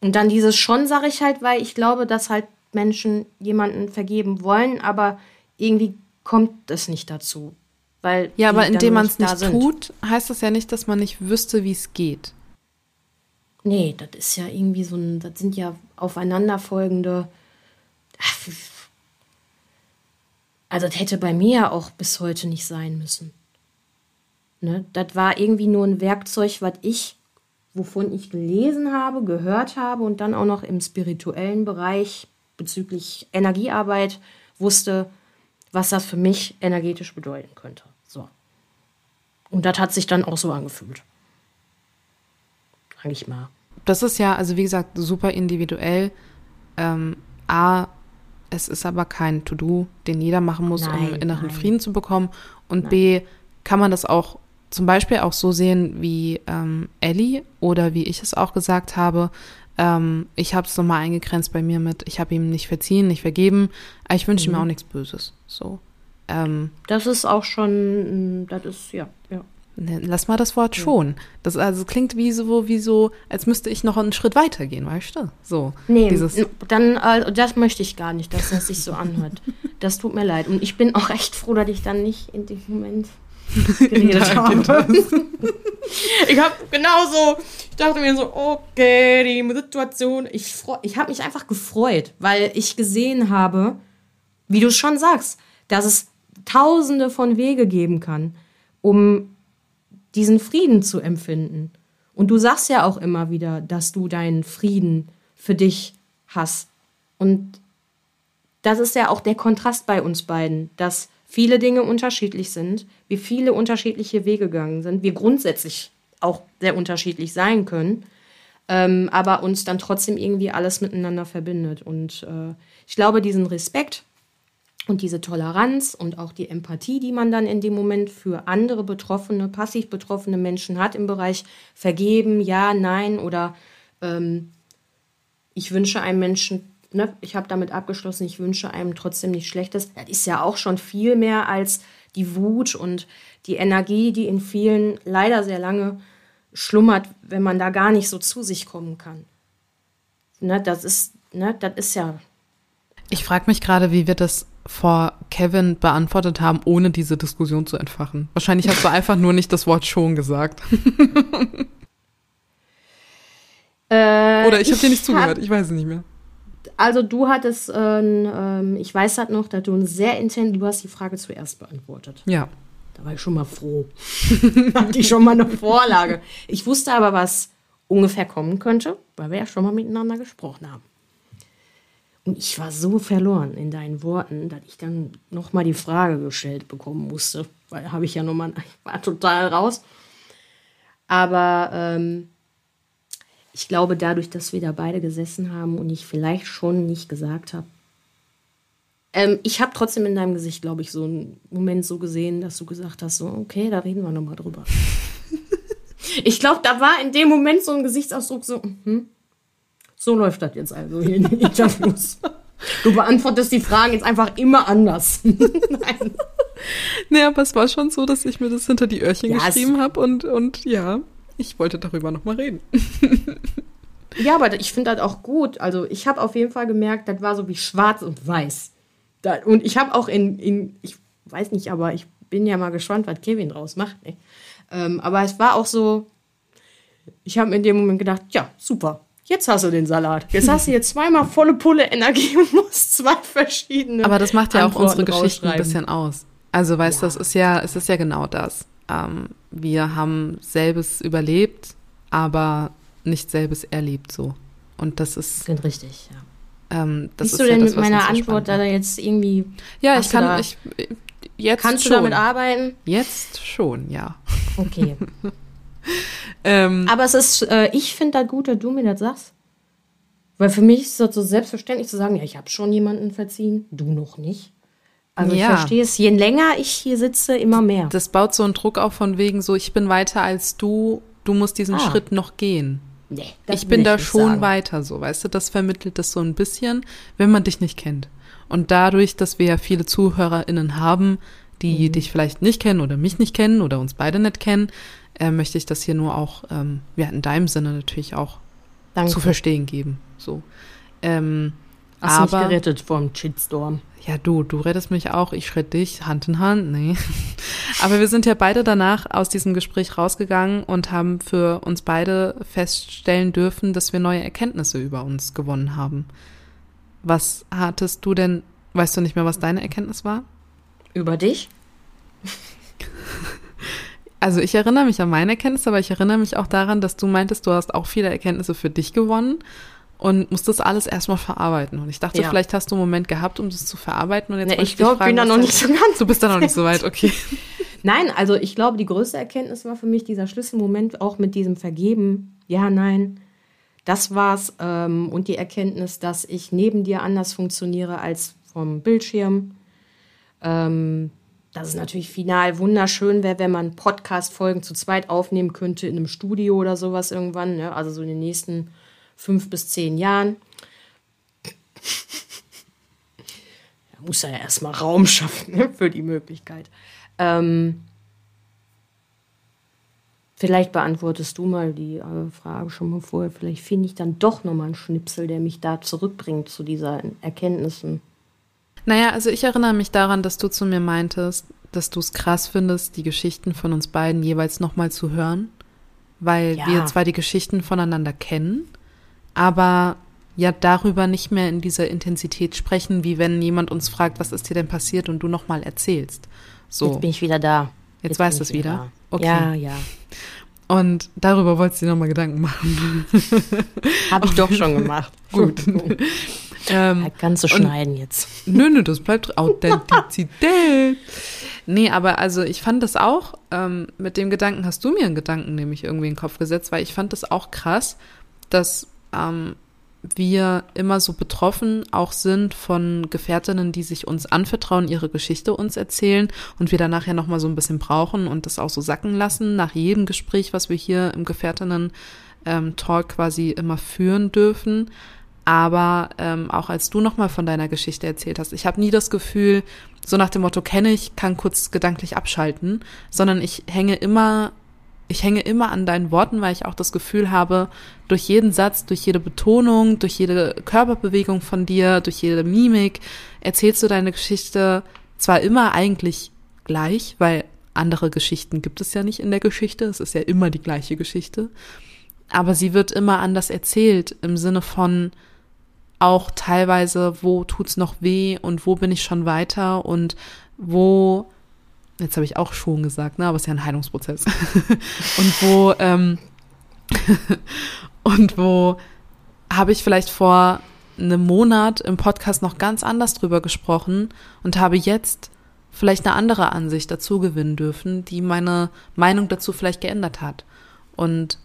Und dann dieses schon, sage ich halt, weil ich glaube, dass halt Menschen jemanden vergeben wollen, aber irgendwie kommt es nicht dazu. Weil ja, aber indem man es nicht tut, heißt das ja nicht, dass man nicht wüsste, wie es geht. Nee, das ist ja irgendwie so ein, das sind ja aufeinanderfolgende. Also, das hätte bei mir auch bis heute nicht sein müssen. Ne? Das war irgendwie nur ein Werkzeug, was ich, wovon ich gelesen habe, gehört habe und dann auch noch im spirituellen Bereich bezüglich Energiearbeit wusste, was das für mich energetisch bedeuten könnte. So. Und das hat sich dann auch so angefühlt. Sag ich mal. Das ist ja, also wie gesagt, super individuell. Ähm, A, es ist aber kein To-Do, den jeder machen muss, nein, um inneren nein. Frieden zu bekommen. Und nein. B, kann man das auch zum Beispiel auch so sehen wie ähm, Ellie oder wie ich es auch gesagt habe. Ähm, ich habe es nochmal eingegrenzt bei mir mit, ich habe ihm nicht verziehen, nicht vergeben, aber ich wünsche mhm. mir auch nichts Böses. So. Ähm, das ist auch schon, das ist, ja, ja. Ne, lass mal das Wort schon. Das also klingt wie so, wie so, als müsste ich noch einen Schritt weiter gehen, weißt du? So. Nee, dieses dann, äh, das möchte ich gar nicht, dass das sich so anhört. Das tut mir leid. Und ich bin auch echt froh, dass ich dann nicht in dem Moment geredet habe. ich habe genauso, ich dachte mir so, okay, die Situation, ich, ich habe mich einfach gefreut, weil ich gesehen habe, wie du schon sagst, dass es tausende von Wege geben kann, um diesen Frieden zu empfinden. Und du sagst ja auch immer wieder, dass du deinen Frieden für dich hast. Und das ist ja auch der Kontrast bei uns beiden, dass viele Dinge unterschiedlich sind, wir viele unterschiedliche Wege gegangen sind, wir grundsätzlich auch sehr unterschiedlich sein können, ähm, aber uns dann trotzdem irgendwie alles miteinander verbindet. Und äh, ich glaube, diesen Respekt und diese Toleranz und auch die Empathie, die man dann in dem Moment für andere betroffene, passiv betroffene Menschen hat im Bereich Vergeben, ja, nein oder ähm, ich wünsche einem Menschen, ne, ich habe damit abgeschlossen, ich wünsche einem trotzdem nichts Schlechtes. Das ist ja auch schon viel mehr als die Wut und die Energie, die in vielen leider sehr lange schlummert, wenn man da gar nicht so zu sich kommen kann. Ne, das ist, ne, das ist ja. Ich frage mich gerade, wie wird das vor Kevin beantwortet haben, ohne diese Diskussion zu entfachen. Wahrscheinlich hast du einfach nur nicht das Wort schon gesagt. äh, Oder ich habe dir nicht zugehört, hab, ich weiß es nicht mehr. Also du hattest, äh, ich weiß halt noch, dass du ein sehr intens, du hast die Frage zuerst beantwortet. Ja. Da war ich schon mal froh. Hatte ich schon mal eine Vorlage. Ich wusste aber, was ungefähr kommen könnte, weil wir ja schon mal miteinander gesprochen haben. Und ich war so verloren in deinen Worten, dass ich dann nochmal die Frage gestellt bekommen musste. Weil habe ich ja nochmal, ich war total raus. Aber ähm, ich glaube, dadurch, dass wir da beide gesessen haben und ich vielleicht schon nicht gesagt habe, ähm, ich habe trotzdem in deinem Gesicht, glaube ich, so einen Moment so gesehen, dass du gesagt hast, so, okay, da reden wir nochmal drüber. ich glaube, da war in dem Moment so ein Gesichtsausdruck so, hm, so läuft das jetzt also hier in den Interviews. Du beantwortest die Fragen jetzt einfach immer anders. Nein. Nee, aber es war schon so, dass ich mir das hinter die Öhrchen ja, geschrieben habe und, und ja, ich wollte darüber nochmal reden. ja, aber ich finde das auch gut. Also ich habe auf jeden Fall gemerkt, das war so wie schwarz und weiß. und ich habe auch in, in, ich weiß nicht, aber ich bin ja mal gespannt, was Kevin draus macht. Ne? Ähm, aber es war auch so, ich habe in dem Moment gedacht, ja, super, jetzt hast du den Salat. Jetzt hast du hier zweimal volle Pulle Energie und musst zwei verschiedene. Aber das macht ja auch Antworten unsere Geschichten ein bisschen aus. Also weißt du, Ja. das ist ja, es ist ja genau das. Ähm, wir haben selbes überlebt, aber nicht selbes erlebt so. Und das ist, Sind richtig, ja. ähm, das Bist ist du denn ja mit das, was meiner so Antwort spannend da jetzt irgendwie. Ja, ich kann, da- ich, jetzt Kannst schon. du damit arbeiten? Jetzt schon, ja. Okay. Ähm, Aber es ist, äh, ich finde das gut, dass du mir das sagst. Weil für mich ist das so selbstverständlich zu sagen, ja, ich habe schon jemanden verziehen, du noch nicht. Also ich Ja. verstehe es, je länger ich hier sitze, immer mehr. das baut so einen Druck auf von wegen so, ich bin weiter als du, du musst diesen Ah. Schritt noch gehen. nee, ich bin da schon sagen. weiter so, weißt du, das vermittelt das so ein bisschen, wenn man dich nicht kennt. Und dadurch, dass wir ja viele ZuhörerInnen haben, die Mhm. dich vielleicht nicht kennen oder mich nicht kennen oder uns beide nicht kennen, äh, möchte ich das hier nur auch, ähm, ja, in deinem Sinne natürlich auch Danke. zu verstehen geben. So. Ähm, Hast mich aber, gerettet vom Shitstorm. ja, du, du rettest mich auch, ich schritt dich, Hand in Hand, nee. Aber wir sind ja beide danach aus diesem Gespräch rausgegangen und haben für uns beide feststellen dürfen, dass wir neue Erkenntnisse über uns gewonnen haben. Was hattest du denn, weißt du nicht mehr, was deine Erkenntnis war? Über dich? Also ich erinnere mich an meine Erkenntnisse, aber ich erinnere mich auch daran, dass du meintest, du hast auch viele Erkenntnisse für dich gewonnen und musst das alles erstmal verarbeiten. Und ich dachte, Ja. vielleicht hast du einen Moment gehabt, um das zu verarbeiten. Und jetzt Nee, ich glaube, ich bin da noch nicht so ganz. Du bist da noch nicht so weit, okay. Nein, also ich glaube, die größte Erkenntnis war für mich dieser Schlüsselmoment auch mit diesem Vergeben. Ja, nein. Das war's. Ähm, und die Erkenntnis, dass ich neben dir anders funktioniere als vom Bildschirm. Ähm, dass es natürlich final wunderschön wäre, wenn man Podcast-Folgen zu zweit aufnehmen könnte in einem Studio oder sowas irgendwann. Ne? Also so in den nächsten fünf bis zehn Jahren. Da muss er ja erstmal Raum schaffen ne? für die Möglichkeit. Ähm, vielleicht beantwortest du mal die äh, Frage schon mal vorher. Vielleicht finde ich dann doch nochmal einen Schnipsel, der mich da zurückbringt zu dieser Erkenntnissen. Naja, also ich erinnere mich daran, dass du zu mir meintest, dass du es krass findest, die Geschichten von uns beiden jeweils nochmal zu hören, weil Ja. wir zwar die Geschichten voneinander kennen, aber ja darüber nicht mehr in dieser Intensität sprechen, wie wenn jemand uns fragt, was ist dir denn passiert und du nochmal erzählst. So. Jetzt bin ich wieder da. Jetzt bin weißt du es wieder? da. Okay. Ja, ja. Und darüber wolltest du dir nochmal Gedanken machen. Habe ich doch schon gemacht. Gut. Ähm, kannst du schneiden jetzt. Nö, nö, das bleibt Authentizität. Nee, aber also ich fand das auch, ähm, mit dem Gedanken hast du mir einen Gedanken nämlich irgendwie in den Kopf gesetzt, weil ich fand das auch krass, dass ähm, wir immer so betroffen auch sind von Gefährtinnen, die sich uns anvertrauen, ihre Geschichte uns erzählen und wir danach ja nochmal so ein bisschen brauchen und das auch so sacken lassen, nach jedem Gespräch, was wir hier im Gefährtinnen-Talk quasi immer führen dürfen. Aber ähm, auch als du nochmal von deiner Geschichte erzählt hast, ich habe nie das Gefühl, so nach dem Motto, kenne ich, kann kurz gedanklich abschalten, sondern ich hänge immer, ich hänge immer an deinen Worten, weil ich auch das Gefühl habe, durch jeden Satz, durch jede Betonung, durch jede Körperbewegung von dir, durch jede Mimik, erzählst du deine Geschichte zwar immer eigentlich gleich, weil andere Geschichten gibt es ja nicht in der Geschichte, es ist ja immer die gleiche Geschichte, aber sie wird immer anders erzählt im Sinne von, auch teilweise, wo tut's noch weh und wo bin ich schon weiter und wo, jetzt habe ich auch schon gesagt, ne, aber es ist ja ein Heilungsprozess. und wo, ähm, und wo habe ich vielleicht vor einem Monat im Podcast noch ganz anders drüber gesprochen und habe jetzt vielleicht eine andere Ansicht dazu gewinnen dürfen, die meine Meinung dazu vielleicht geändert hat. Und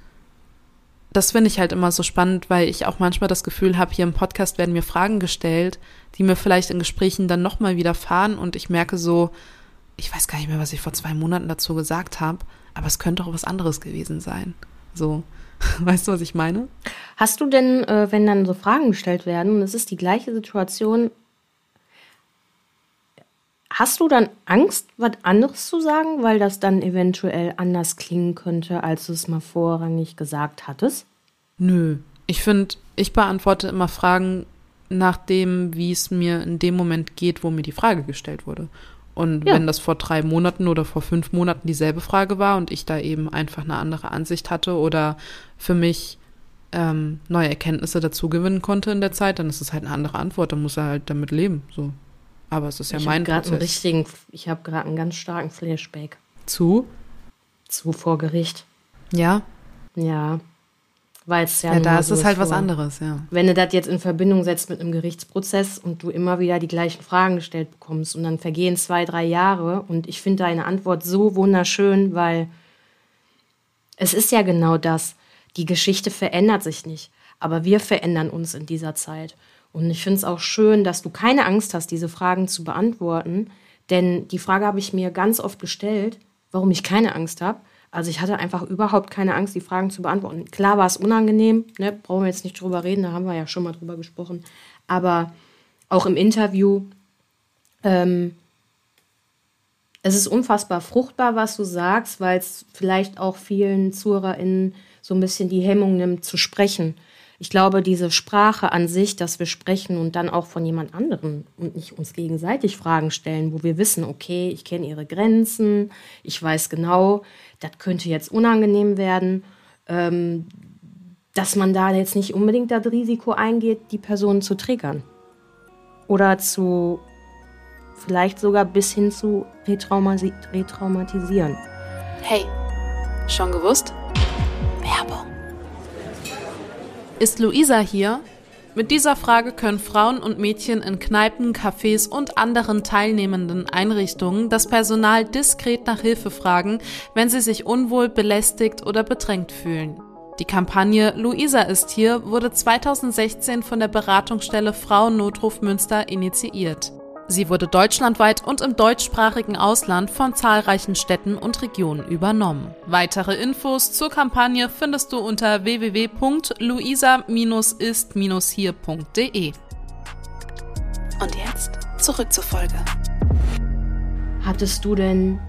das finde ich halt immer so spannend, weil ich auch manchmal das Gefühl habe, hier im Podcast werden mir Fragen gestellt, die mir vielleicht in Gesprächen dann nochmal widerfahren und ich merke so, ich weiß gar nicht mehr, was ich vor zwei Monaten dazu gesagt habe, aber es könnte auch was anderes gewesen sein. So, weißt du, was ich meine? Hast du denn, äh, wenn dann so Fragen gestellt werden und es ist die gleiche Situation, hast du dann Angst, was anderes zu sagen, weil das dann eventuell anders klingen könnte, als du es mal vorrangig gesagt hattest? Nö. Ich finde, ich beantworte immer Fragen nach dem, wie es mir in dem Moment geht, wo mir die Frage gestellt wurde. Und Ja. wenn das vor drei Monaten oder vor fünf Monaten dieselbe Frage war und ich da eben einfach eine andere Ansicht hatte oder für mich ähm, neue Erkenntnisse dazu gewinnen konnte in der Zeit, dann ist es halt eine andere Antwort. Dann muss er halt damit leben. So. Aber es ist ja ich mein habe gerade einen Prozess. richtigen, ich habe gerade einen ganz starken Flashback Zu? zu vor Gericht. Ja. Ja, weil es ja, Ja, da ist es halt was vor- anderes, ja. Wenn du das jetzt in Verbindung setzt mit einem Gerichtsprozess und du immer wieder die gleichen Fragen gestellt bekommst und dann vergehen zwei, drei Jahre und ich finde deine Antwort so wunderschön, weil es ist ja genau das. Die Geschichte verändert sich nicht, aber wir verändern uns in dieser Zeit. Und ich finde es auch schön, dass du keine Angst hast, diese Fragen zu beantworten, denn die Frage habe ich mir ganz oft gestellt, warum ich keine Angst habe. Also ich hatte einfach überhaupt keine Angst, die Fragen zu beantworten. Klar war es unangenehm, ne? brauchen wir jetzt nicht drüber reden, da haben wir ja schon mal drüber gesprochen. Aber auch im Interview, ähm, es ist unfassbar fruchtbar, was du sagst, weil es vielleicht auch vielen ZuhörerInnen so ein bisschen die Hemmung nimmt, zu sprechen. Ich glaube, diese Sprache an sich, dass wir sprechen und dann auch von jemand anderem und nicht uns gegenseitig Fragen stellen, wo wir wissen, okay, ich kenne ihre Grenzen, ich weiß genau, das könnte jetzt unangenehm werden, ähm, dass man da jetzt nicht unbedingt das Risiko eingeht, die Person zu triggern. Oder zu vielleicht sogar bis hin zu retraumatisieren. Hey, schon gewusst? Werbung. Ist Luisa hier? Mit dieser Frage können Frauen und Mädchen in Kneipen, Cafés und anderen teilnehmenden Einrichtungen das Personal diskret nach Hilfe fragen, wenn sie sich unwohl, belästigt oder bedrängt fühlen. Die Kampagne Luisa ist hier wurde 2016 von der Beratungsstelle Frauennotruf Münster initiiert. Sie wurde deutschlandweit und im deutschsprachigen Ausland von zahlreichen Städten und Regionen übernommen. Weitere Infos zur Kampagne findest du unter www.luisa-ist-hier.de. Und jetzt zurück zur Folge. Hattest du denn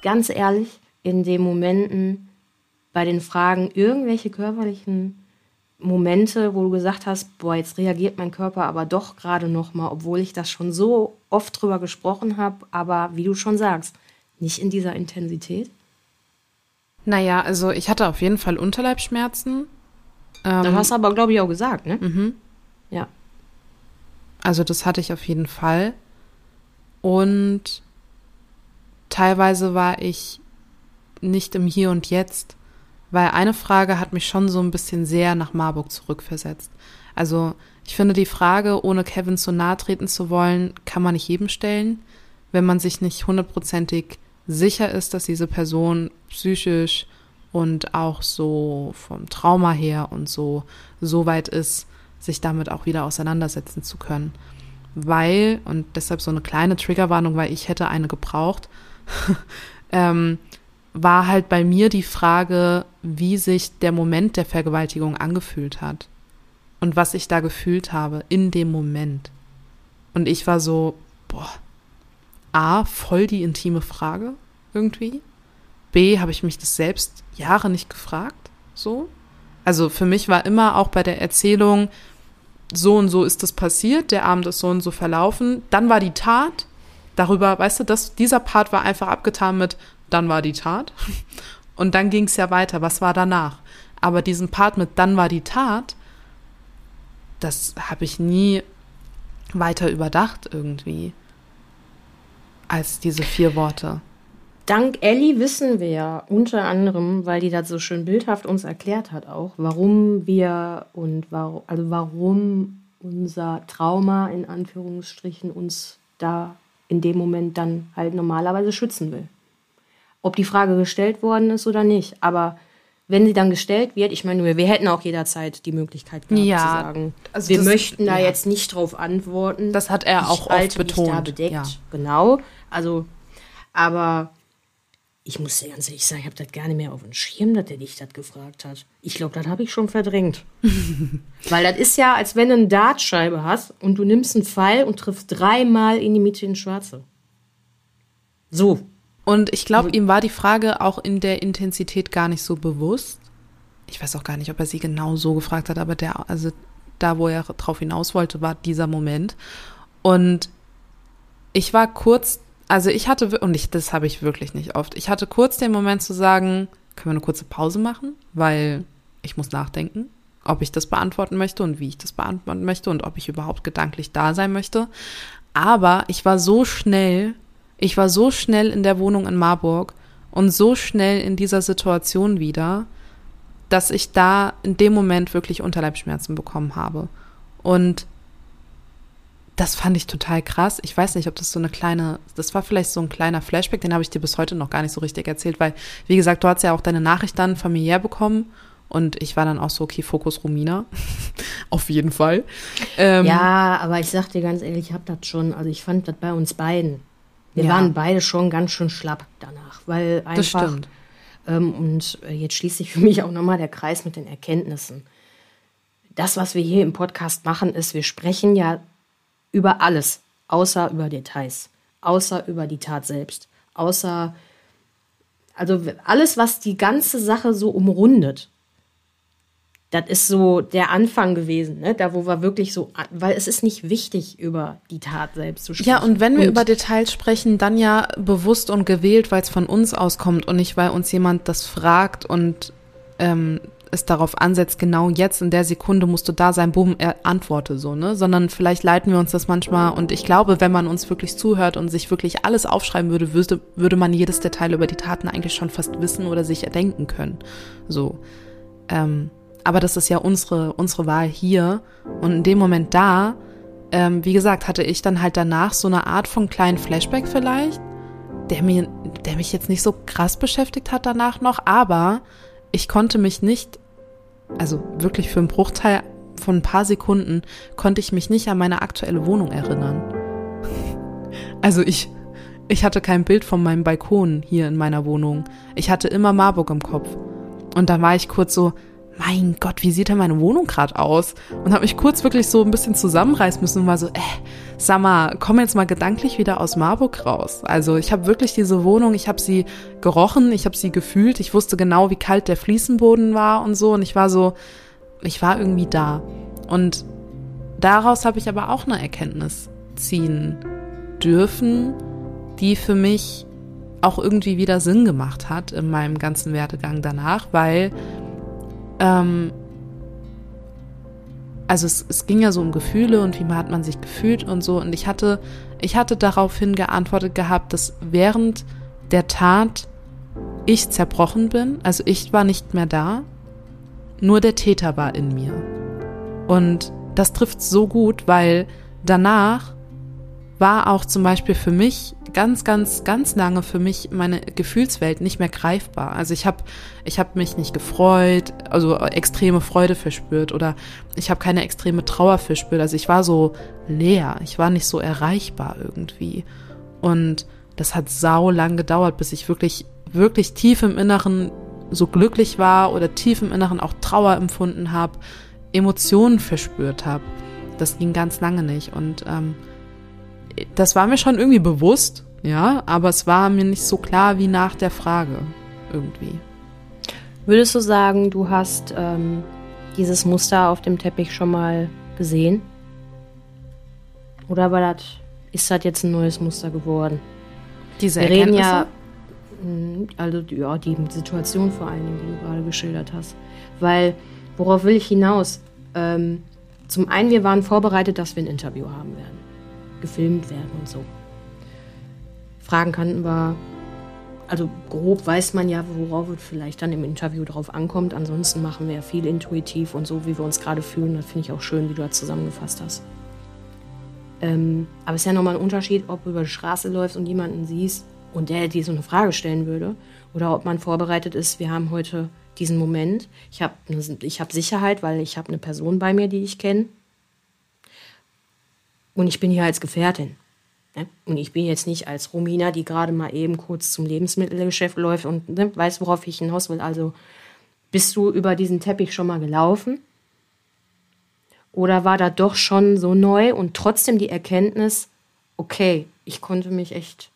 ganz ehrlich in den Momenten bei den Fragen irgendwelche körperlichen Momente, wo du gesagt hast, boah, jetzt reagiert mein Körper aber doch gerade noch mal, obwohl ich das schon so oft drüber gesprochen habe, aber wie du schon sagst, nicht in dieser Intensität? Naja, also ich hatte auf jeden Fall Unterleibsschmerzen. Dann Ähm, hast du aber, glaube ich, auch gesagt, ne? mhm. Ja. Also das hatte ich auf jeden Fall. Und teilweise war ich nicht im Hier und Jetzt, weil eine Frage hat mich schon so ein bisschen sehr nach Marburg zurückversetzt. Also ich finde die Frage, ohne Kevin zu nahe treten zu wollen, kann man nicht jedem stellen, wenn man sich nicht hundertprozentig sicher ist, dass diese Person psychisch und auch so vom Trauma her und so so weit ist, sich damit auch wieder auseinandersetzen zu können. Weil, und deshalb so eine kleine Triggerwarnung, weil ich hätte eine gebraucht, ähm, war halt bei mir die Frage, wie sich der Moment der Vergewaltigung angefühlt hat und was ich da gefühlt habe in dem Moment. Und ich war so, boah, A, voll die intime Frage irgendwie. B, habe ich mich das selbst Jahre nicht gefragt, so. Also für mich war immer auch bei der Erzählung, so und so ist das passiert, der Abend ist so und so verlaufen, dann war die Tat, darüber, weißt du, das, dieser Part war einfach abgetan mit, dann war die Tat. Und dann ging es ja weiter, was war danach? Aber diesen Part mit, dann war die Tat, das habe ich nie weiter überdacht irgendwie, als diese vier Worte. Dank Ellie wissen wir ja unter anderem, weil die das so schön bildhaft uns erklärt hat auch, warum wir und warum, also warum unser Trauma in Anführungsstrichen uns da in dem Moment dann halt normalerweise schützen will. Ob die Frage gestellt worden ist oder nicht, aber wenn sie dann gestellt wird, ich meine, wir, wir hätten auch jederzeit die Möglichkeit gehabt Ja, zu sagen, also wir das- möchten da ja. jetzt nicht drauf antworten. Das hat er Ich auch oft betont. Ja. Genau. Also, aber ich muss dir ganz ehrlich sagen, ich habe das gar nicht mehr auf dem Schirm, dass der dich das gefragt hat. Ich glaube, das habe ich schon verdrängt. Weil das ist ja, als wenn du eine Dartscheibe hast und du nimmst einen Pfeil und triffst dreimal in die Mitte ins Schwarze. So. Und ich glaube, ihm war die Frage auch in der Intensität gar nicht so bewusst. Ich weiß auch gar nicht, ob er sie genau so gefragt hat, aber der, also da, wo er drauf hinaus wollte, war dieser Moment. Und ich war kurz, also ich hatte, und ich, das habe ich wirklich nicht oft, ich hatte kurz den Moment zu sagen, können wir eine kurze Pause machen, weil ich muss nachdenken, ob ich das beantworten möchte und wie ich das beantworten möchte und ob ich überhaupt gedanklich da sein möchte. Aber ich war so schnell, ich war so schnell in der Wohnung in Marburg und so schnell in dieser Situation wieder, dass ich da in dem Moment wirklich Unterleibschmerzen bekommen habe. Und das fand ich total krass. Ich weiß nicht, ob das so eine kleine, das war vielleicht so ein kleiner Flashback, den habe ich dir bis heute noch gar nicht so richtig erzählt, weil, wie gesagt, du hast ja auch deine Nachricht dann familiär bekommen und ich war dann auch so, okay, Fokus Romina. Auf jeden Fall. Ähm, ja, aber ich sag dir ganz ehrlich, ich habe das schon, also ich fand das bei uns beiden. Wir ja. waren beide schon ganz schön schlapp danach, weil einfach. Das stimmt. Ähm, und äh, jetzt schließt sich für mich auch nochmal der Kreis mit den Erkenntnissen. Das, was wir hier im Podcast machen, ist, wir sprechen ja über alles, außer über Details, außer über die Tat selbst, außer, also alles, was die ganze Sache so umrundet. Das ist so der Anfang gewesen, ne? da wo wir wirklich so, weil es ist nicht wichtig, über die Tat selbst zu sprechen. Ja, und wenn wir und, über Details sprechen, dann ja bewusst und gewählt, weil es von uns auskommt und nicht, weil uns jemand das fragt und ähm, es darauf ansetzt, genau jetzt in der Sekunde musst du da sein, boom, er antworte so, ne? Sondern vielleicht leiten wir uns das manchmal und ich glaube, wenn man uns wirklich zuhört und sich wirklich alles aufschreiben würde, würde, würde man jedes Detail über die Taten eigentlich schon fast wissen oder sich erdenken können. So. Ähm, aber das ist ja unsere, unsere Wahl hier. Und in dem Moment da, ähm, wie gesagt, hatte ich dann halt danach so eine Art von kleinen Flashback vielleicht, der mir, der mich jetzt nicht so krass beschäftigt hat danach noch, aber ich konnte mich nicht, also wirklich für einen Bruchteil von ein paar Sekunden, konnte ich mich nicht an meine aktuelle Wohnung erinnern. Also ich, ich hatte kein Bild von meinem Balkon hier in meiner Wohnung. Ich hatte immer Marburg im Kopf. Und da war ich kurz so, mein Gott, wie sieht denn meine Wohnung gerade aus? Und habe mich kurz wirklich so ein bisschen zusammenreißen müssen und war so, äh, sag mal, komm jetzt mal gedanklich wieder aus Marburg raus. Also ich habe wirklich diese Wohnung, ich habe sie gerochen, ich habe sie gefühlt, ich wusste genau, wie kalt der Fliesenboden war und so und ich war so, ich war irgendwie da. Und daraus habe ich aber auch eine Erkenntnis ziehen dürfen, die für mich auch irgendwie wieder Sinn gemacht hat in meinem ganzen Werdegang danach, weil ähm, also es, es ging ja so um Gefühle und wie hat man sich gefühlt und so. Und ich hatte, ich hatte daraufhin geantwortet gehabt, dass während der Tat ich zerbrochen bin, also ich war nicht mehr da, nur der Täter war in mir. Und das trifft so gut, weil danach war auch zum Beispiel für mich ganz, ganz, ganz lange für mich meine Gefühlswelt nicht mehr greifbar. Also ich habe ich hab mich nicht gefreut, also extreme Freude verspürt oder ich habe keine extreme Trauer verspürt. Also ich war so leer, ich war nicht so erreichbar irgendwie. Und das hat sau lang gedauert, bis ich wirklich, wirklich tief im Inneren so glücklich war oder tief im Inneren auch Trauer empfunden habe, Emotionen verspürt habe. Das ging ganz lange nicht. Und ähm, das war mir schon irgendwie bewusst, ja, aber es war mir nicht so klar wie nach der Frage irgendwie. Würdest du sagen, du hast ähm, dieses Muster auf dem Teppich schon mal gesehen? Oder war das, ist das jetzt ein neues Muster geworden? Diese Wir reden ja, hm, also ja, die Situation vor allen Dingen, die du gerade geschildert hast. Weil, worauf will ich hinaus? Ähm, zum einen, wir waren vorbereitet, dass wir ein Interview haben werden gefilmt werden und so. Fragen kannten wir, also grob weiß man ja, worauf es vielleicht dann im Interview drauf ankommt. Ansonsten machen wir ja viel intuitiv und so, wie wir uns gerade fühlen. Das finde ich auch schön, wie du das zusammengefasst hast. Ähm, aber es ist ja nochmal ein Unterschied, ob du über die Straße läufst und jemanden siehst und der dir so eine Frage stellen würde oder ob man vorbereitet ist, wir haben heute diesen Moment. Ich habe ich hab Sicherheit, weil ich habe eine Person bei mir, die ich kenne. Und ich bin hier als Gefährtin. Ne? Und ich bin jetzt nicht als Romina, die gerade mal eben kurz zum Lebensmittelgeschäft läuft und ne, weiß, worauf ich hinaus will. Also bist du über diesen Teppich schon mal gelaufen? Oder war da doch schon so neu und trotzdem die Erkenntnis, okay, ich konnte mich echt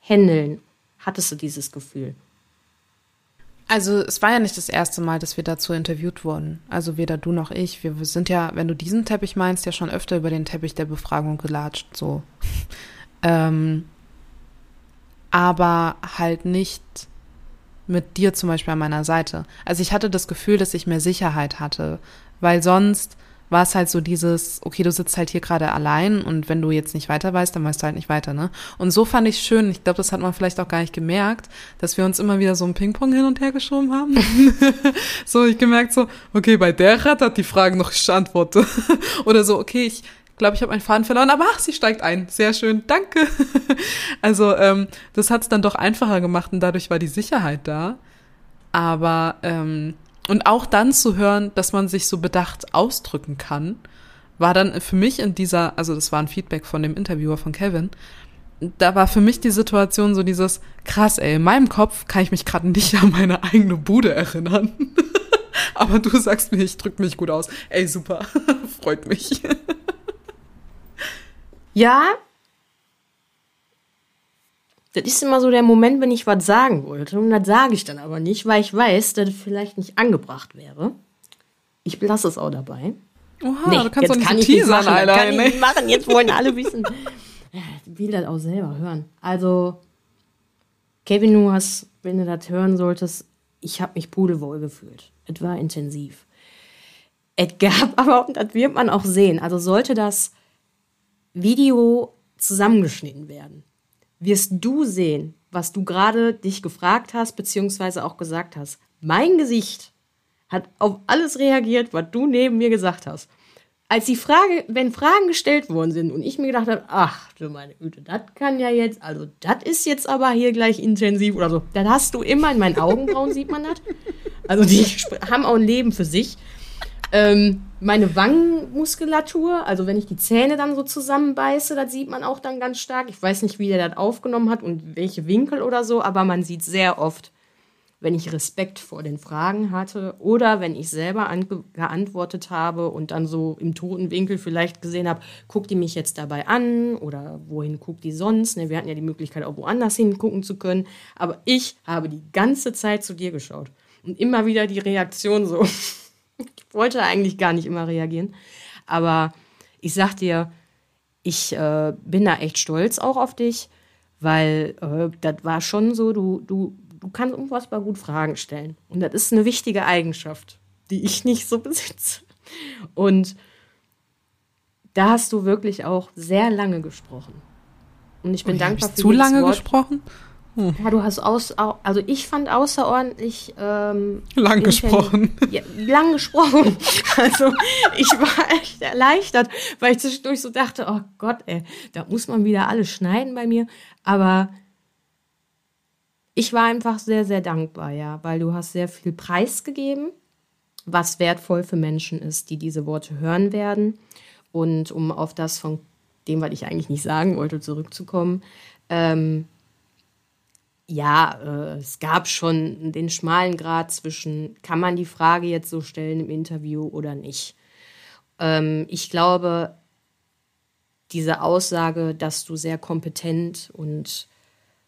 händeln? Hattest du dieses Gefühl? Also es war ja nicht das erste Mal, dass wir dazu interviewt wurden. Also weder du noch ich. Wir sind ja, wenn du diesen Teppich meinst, ja schon öfter über den Teppich der Befragung gelatscht. So. ähm, aber halt nicht mit dir zum Beispiel an meiner Seite. Also ich hatte das Gefühl, dass ich mehr Sicherheit hatte, weil sonst war es halt so dieses, okay, du sitzt halt hier gerade allein und wenn du jetzt nicht weiter weißt, dann weißt du halt nicht weiter, ne? Und so fand ich schön, ich glaube, das hat man vielleicht auch gar nicht gemerkt, dass wir uns immer wieder so ein Ping-Pong hin und her geschoben haben. so, ich gemerkt so, okay, bei der Rat hat die Fragen noch ich antworte. Oder so, okay, ich glaube, ich habe meinen Faden verloren, aber ach, sie steigt ein. Sehr schön, danke. also, ähm, das hat es dann doch einfacher gemacht und dadurch war die Sicherheit da. Aber ähm, und auch dann zu hören, dass man sich so bedacht ausdrücken kann, war dann für mich in dieser, also das war ein Feedback von dem Interviewer von Kevin, da war für mich die Situation so dieses, krass, ey, in meinem Kopf kann ich mich gerade nicht an meine eigene Bude erinnern. Aber du sagst mir, ich drück mich gut aus. Ey, super. Freut mich. ja, das ist immer so der Moment, wenn ich was sagen wollte. Und das sage ich dann aber nicht, weil ich weiß, dass es vielleicht nicht angebracht wäre. Ich lasse es auch dabei. Oha, nee, du kannst doch nicht kann teasern, machen, Alter. Kann ich nicht machen. Jetzt wollen alle wissen. Ich will das auch selber hören. Also, Kevin, du hast, wenn du das hören solltest, ich habe mich pudelwohl gefühlt. Es war intensiv. Es gab aber, und das wird man auch sehen, also sollte das Video zusammengeschnitten werden, wirst du sehen, was du gerade dich gefragt hast, beziehungsweise auch gesagt hast. Mein Gesicht hat auf alles reagiert, was du neben mir gesagt hast. Als die Frage, wenn Fragen gestellt worden sind und ich mir gedacht habe, ach du meine Güte, das kann ja jetzt, also das ist jetzt aber hier gleich intensiv oder so, dann hast du immer in meinen Augenbrauen, sieht man das. Also die haben auch ein Leben für sich. Ähm, meine Wangenmuskulatur, also wenn ich die Zähne dann so zusammenbeiße, das sieht man auch dann ganz stark. Ich weiß nicht, wie der das aufgenommen hat und welche Winkel oder so, aber man sieht sehr oft, wenn ich Respekt vor den Fragen hatte oder wenn ich selber geantwortet habe und dann so im toten Winkel vielleicht gesehen habe, guckt die mich jetzt dabei an oder wohin guckt die sonst? Ne, wir hatten ja die Möglichkeit, auch woanders hingucken zu können, aber ich habe die ganze Zeit zu dir geschaut und immer wieder die Reaktion so. Ich wollte eigentlich gar nicht immer reagieren. Aber ich sag dir, ich äh, bin da echt stolz auch auf dich, weil äh, das war schon so, du, du, du kannst unfassbar gut Fragen stellen. Und das ist eine wichtige Eigenschaft, die ich nicht so besitze. Und da hast du wirklich auch sehr lange gesprochen. Und ich bin oh, dankbar für zu lange Wort. gesprochen. Hm. Ja, du hast aus, also ich fand außerordentlich ähm, lang gesprochen. Ja, lang gesprochen. Also ich war echt erleichtert, weil ich zwischendurch so dachte, oh Gott, ey, da muss man wieder alles schneiden bei mir. Aber ich war einfach sehr, sehr dankbar, ja, weil du hast sehr viel Preis gegeben, was wertvoll für Menschen ist, die diese Worte hören werden. Und um auf das von dem, was ich eigentlich nicht sagen wollte, zurückzukommen. Ähm, ja, äh, es gab schon den schmalen Grad zwischen, kann man die Frage jetzt so stellen im Interview oder nicht. Ähm, ich glaube, diese Aussage, dass du sehr kompetent und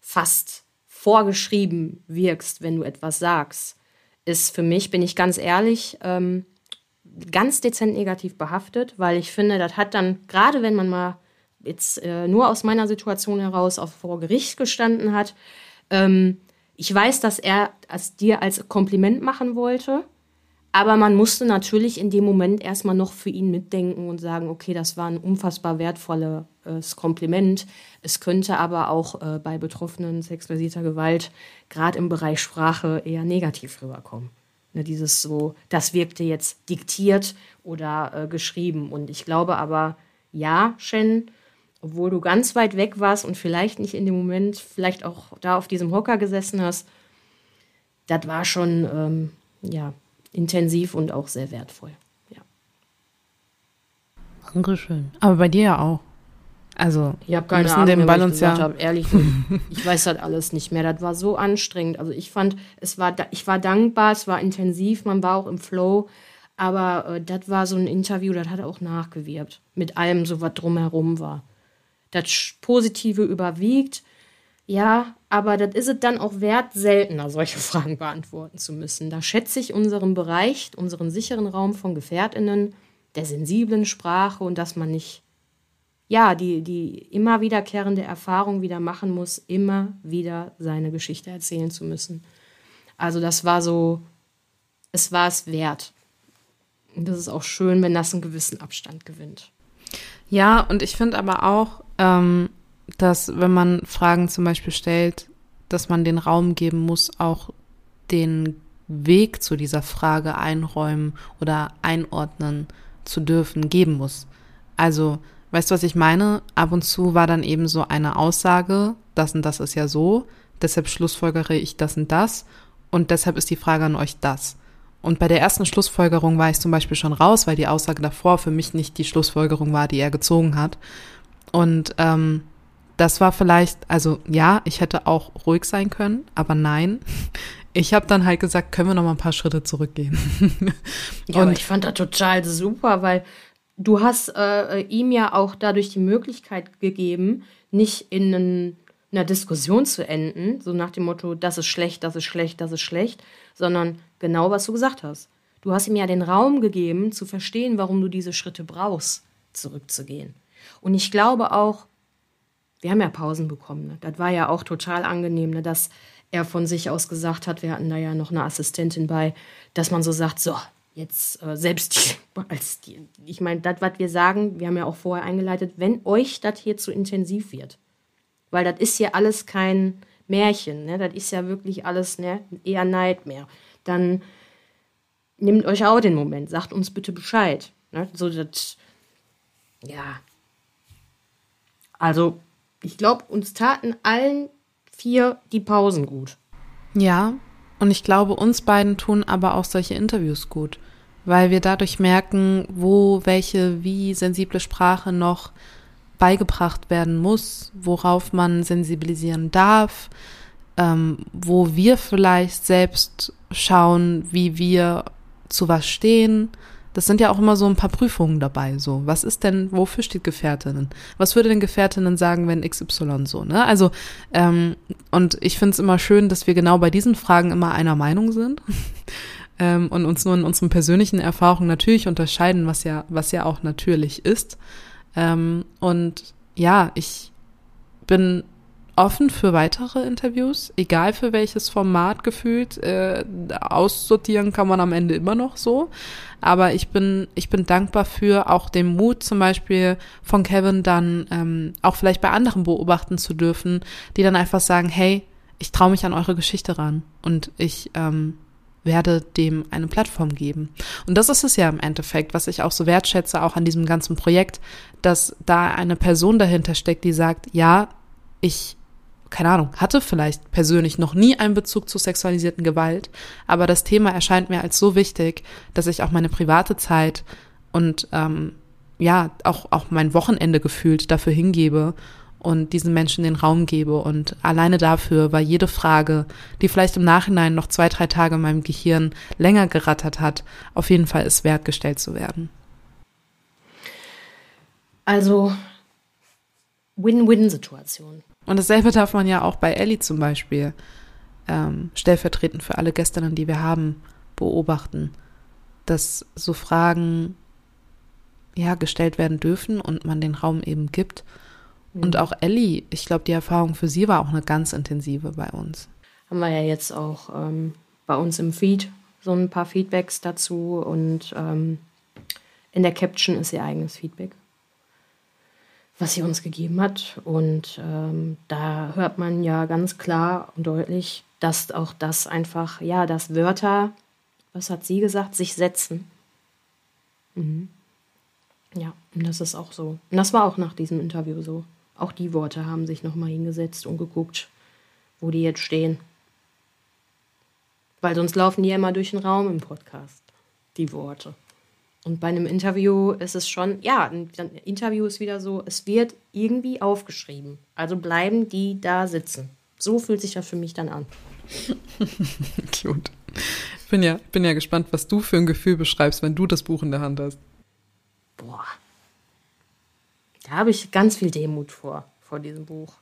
fast vorgeschrieben wirkst, wenn du etwas sagst, ist für mich, bin ich ganz ehrlich, ähm, ganz dezent negativ behaftet, weil ich finde, das hat dann, gerade wenn man mal jetzt äh, nur aus meiner Situation heraus auf vor Gericht gestanden hat, ähm, ich weiß, dass er es dir als Kompliment machen wollte, aber man musste natürlich in dem Moment erstmal noch für ihn mitdenken und sagen, okay, das war ein unfassbar wertvolles Kompliment. Es könnte aber auch äh, bei Betroffenen sexualisierter Gewalt gerade im Bereich Sprache eher negativ rüberkommen. Ne, dieses so, das wirkte jetzt diktiert oder äh, geschrieben. Und ich glaube aber, ja, Shen, obwohl du ganz weit weg warst und vielleicht nicht in dem Moment, vielleicht auch da auf diesem Hocker gesessen hast, das war schon ähm, ja, intensiv und auch sehr wertvoll. Ja. Dankeschön. Aber bei dir ja auch. Also, ich habe keine Ahnung, den Ball uns ja. Hab, ehrlich, ich weiß das alles nicht mehr. Das war so anstrengend. Also ich fand, es war, ich war dankbar, es war intensiv, man war auch im Flow. Aber äh, das war so ein Interview, das hat auch nachgewirkt. Mit allem, so was drumherum war das Positive überwiegt. Ja, aber das ist es dann auch wert, seltener solche Fragen beantworten zu müssen. Da schätze ich unseren Bereich, unseren sicheren Raum von GefährtInnen, der sensiblen Sprache und dass man nicht ja, die, die immer wiederkehrende Erfahrung wieder machen muss, immer wieder seine Geschichte erzählen zu müssen. Also das war so, es war es wert. Und das ist auch schön, wenn das einen gewissen Abstand gewinnt. Ja, und ich finde aber auch, ähm, dass wenn man Fragen zum Beispiel stellt, dass man den Raum geben muss, auch den Weg zu dieser Frage einräumen oder einordnen zu dürfen, geben muss. Also, weißt du, was ich meine? Ab und zu war dann eben so eine Aussage, das und das ist ja so, deshalb schlussfolgere ich das und das und deshalb ist die Frage an euch das. Und bei der ersten Schlussfolgerung war ich zum Beispiel schon raus, weil die Aussage davor für mich nicht die Schlussfolgerung war, die er gezogen hat. Und ähm, das war vielleicht, also ja, ich hätte auch ruhig sein können, aber nein. Ich habe dann halt gesagt, können wir noch mal ein paar Schritte zurückgehen. ja, und ich fand das total super, weil du hast äh, ihm ja auch dadurch die Möglichkeit gegeben, nicht in einen, einer Diskussion zu enden, so nach dem Motto, das ist schlecht, das ist schlecht, das ist schlecht, sondern genau, was du gesagt hast. Du hast ihm ja den Raum gegeben, zu verstehen, warum du diese Schritte brauchst, zurückzugehen. Und ich glaube auch, wir haben ja Pausen bekommen. Ne? Das war ja auch total angenehm, ne? dass er von sich aus gesagt hat, wir hatten da ja noch eine Assistentin bei, dass man so sagt, so, jetzt äh, selbst die, als die, ich meine, das, was wir sagen, wir haben ja auch vorher eingeleitet, wenn euch das hier zu intensiv wird, weil das ist ja alles kein Märchen, ne? das ist ja wirklich alles ne? eher Nightmare, dann nehmt euch auch den Moment, sagt uns bitte Bescheid. Ne? So, das, ja. Also, ich glaube, uns taten allen vier die Pausen gut. Ja, und ich glaube, uns beiden tun aber auch solche Interviews gut, weil wir dadurch merken, wo welche wie sensible Sprache noch beigebracht werden muss, worauf man sensibilisieren darf, ähm, wo wir vielleicht selbst schauen, wie wir zu was stehen, das sind ja auch immer so ein paar Prüfungen dabei. So, was ist denn, wofür steht Gefährtinnen? Was würde denn Gefährtinnen sagen, wenn XY so, ne? Also, ähm, und ich finde es immer schön, dass wir genau bei diesen Fragen immer einer Meinung sind. ähm, und uns nur in unseren persönlichen Erfahrungen natürlich unterscheiden, was ja, was ja auch natürlich ist. Ähm, und ja, ich bin offen für weitere Interviews, egal für welches Format gefühlt. Äh, aussortieren kann man am Ende immer noch so. Aber ich bin, ich bin dankbar für auch den Mut zum Beispiel von Kevin dann ähm, auch vielleicht bei anderen beobachten zu dürfen, die dann einfach sagen, hey, ich traue mich an eure Geschichte ran und ich ähm, werde dem eine Plattform geben. Und das ist es ja im Endeffekt, was ich auch so wertschätze, auch an diesem ganzen Projekt, dass da eine Person dahinter steckt, die sagt, ja, ich keine Ahnung, hatte vielleicht persönlich noch nie einen Bezug zu sexualisierten Gewalt, aber das Thema erscheint mir als so wichtig, dass ich auch meine private Zeit und ähm, ja, auch, auch mein Wochenende gefühlt dafür hingebe und diesen Menschen den Raum gebe. Und alleine dafür war jede Frage, die vielleicht im Nachhinein noch zwei, drei Tage in meinem Gehirn länger gerattert hat, auf jeden Fall ist wert gestellt zu werden. Also Win-Win-Situation. Und dasselbe darf man ja auch bei Ellie zum Beispiel ähm, stellvertretend für alle Gästinnen, die wir haben, beobachten, dass so Fragen ja gestellt werden dürfen und man den Raum eben gibt. Mhm. Und auch Ellie, ich glaube, die Erfahrung für sie war auch eine ganz intensive bei uns. Haben wir ja jetzt auch ähm, bei uns im Feed so ein paar Feedbacks dazu und ähm, in der Caption ist ihr eigenes Feedback was sie uns gegeben hat. Und ähm, da hört man ja ganz klar und deutlich, dass auch das einfach, ja, dass Wörter, was hat sie gesagt, sich setzen. Mhm. Ja, und das ist auch so. Und das war auch nach diesem Interview so. Auch die Worte haben sich nochmal hingesetzt und geguckt, wo die jetzt stehen. Weil sonst laufen die ja immer durch den Raum im Podcast, die Worte. Und bei einem Interview ist es schon, ja, ein Interview ist wieder so, es wird irgendwie aufgeschrieben. Also bleiben die da sitzen. So fühlt sich das für mich dann an. Cute. Ich bin ja, bin ja gespannt, was du für ein Gefühl beschreibst, wenn du das Buch in der Hand hast. Boah. Da habe ich ganz viel Demut vor, vor diesem Buch.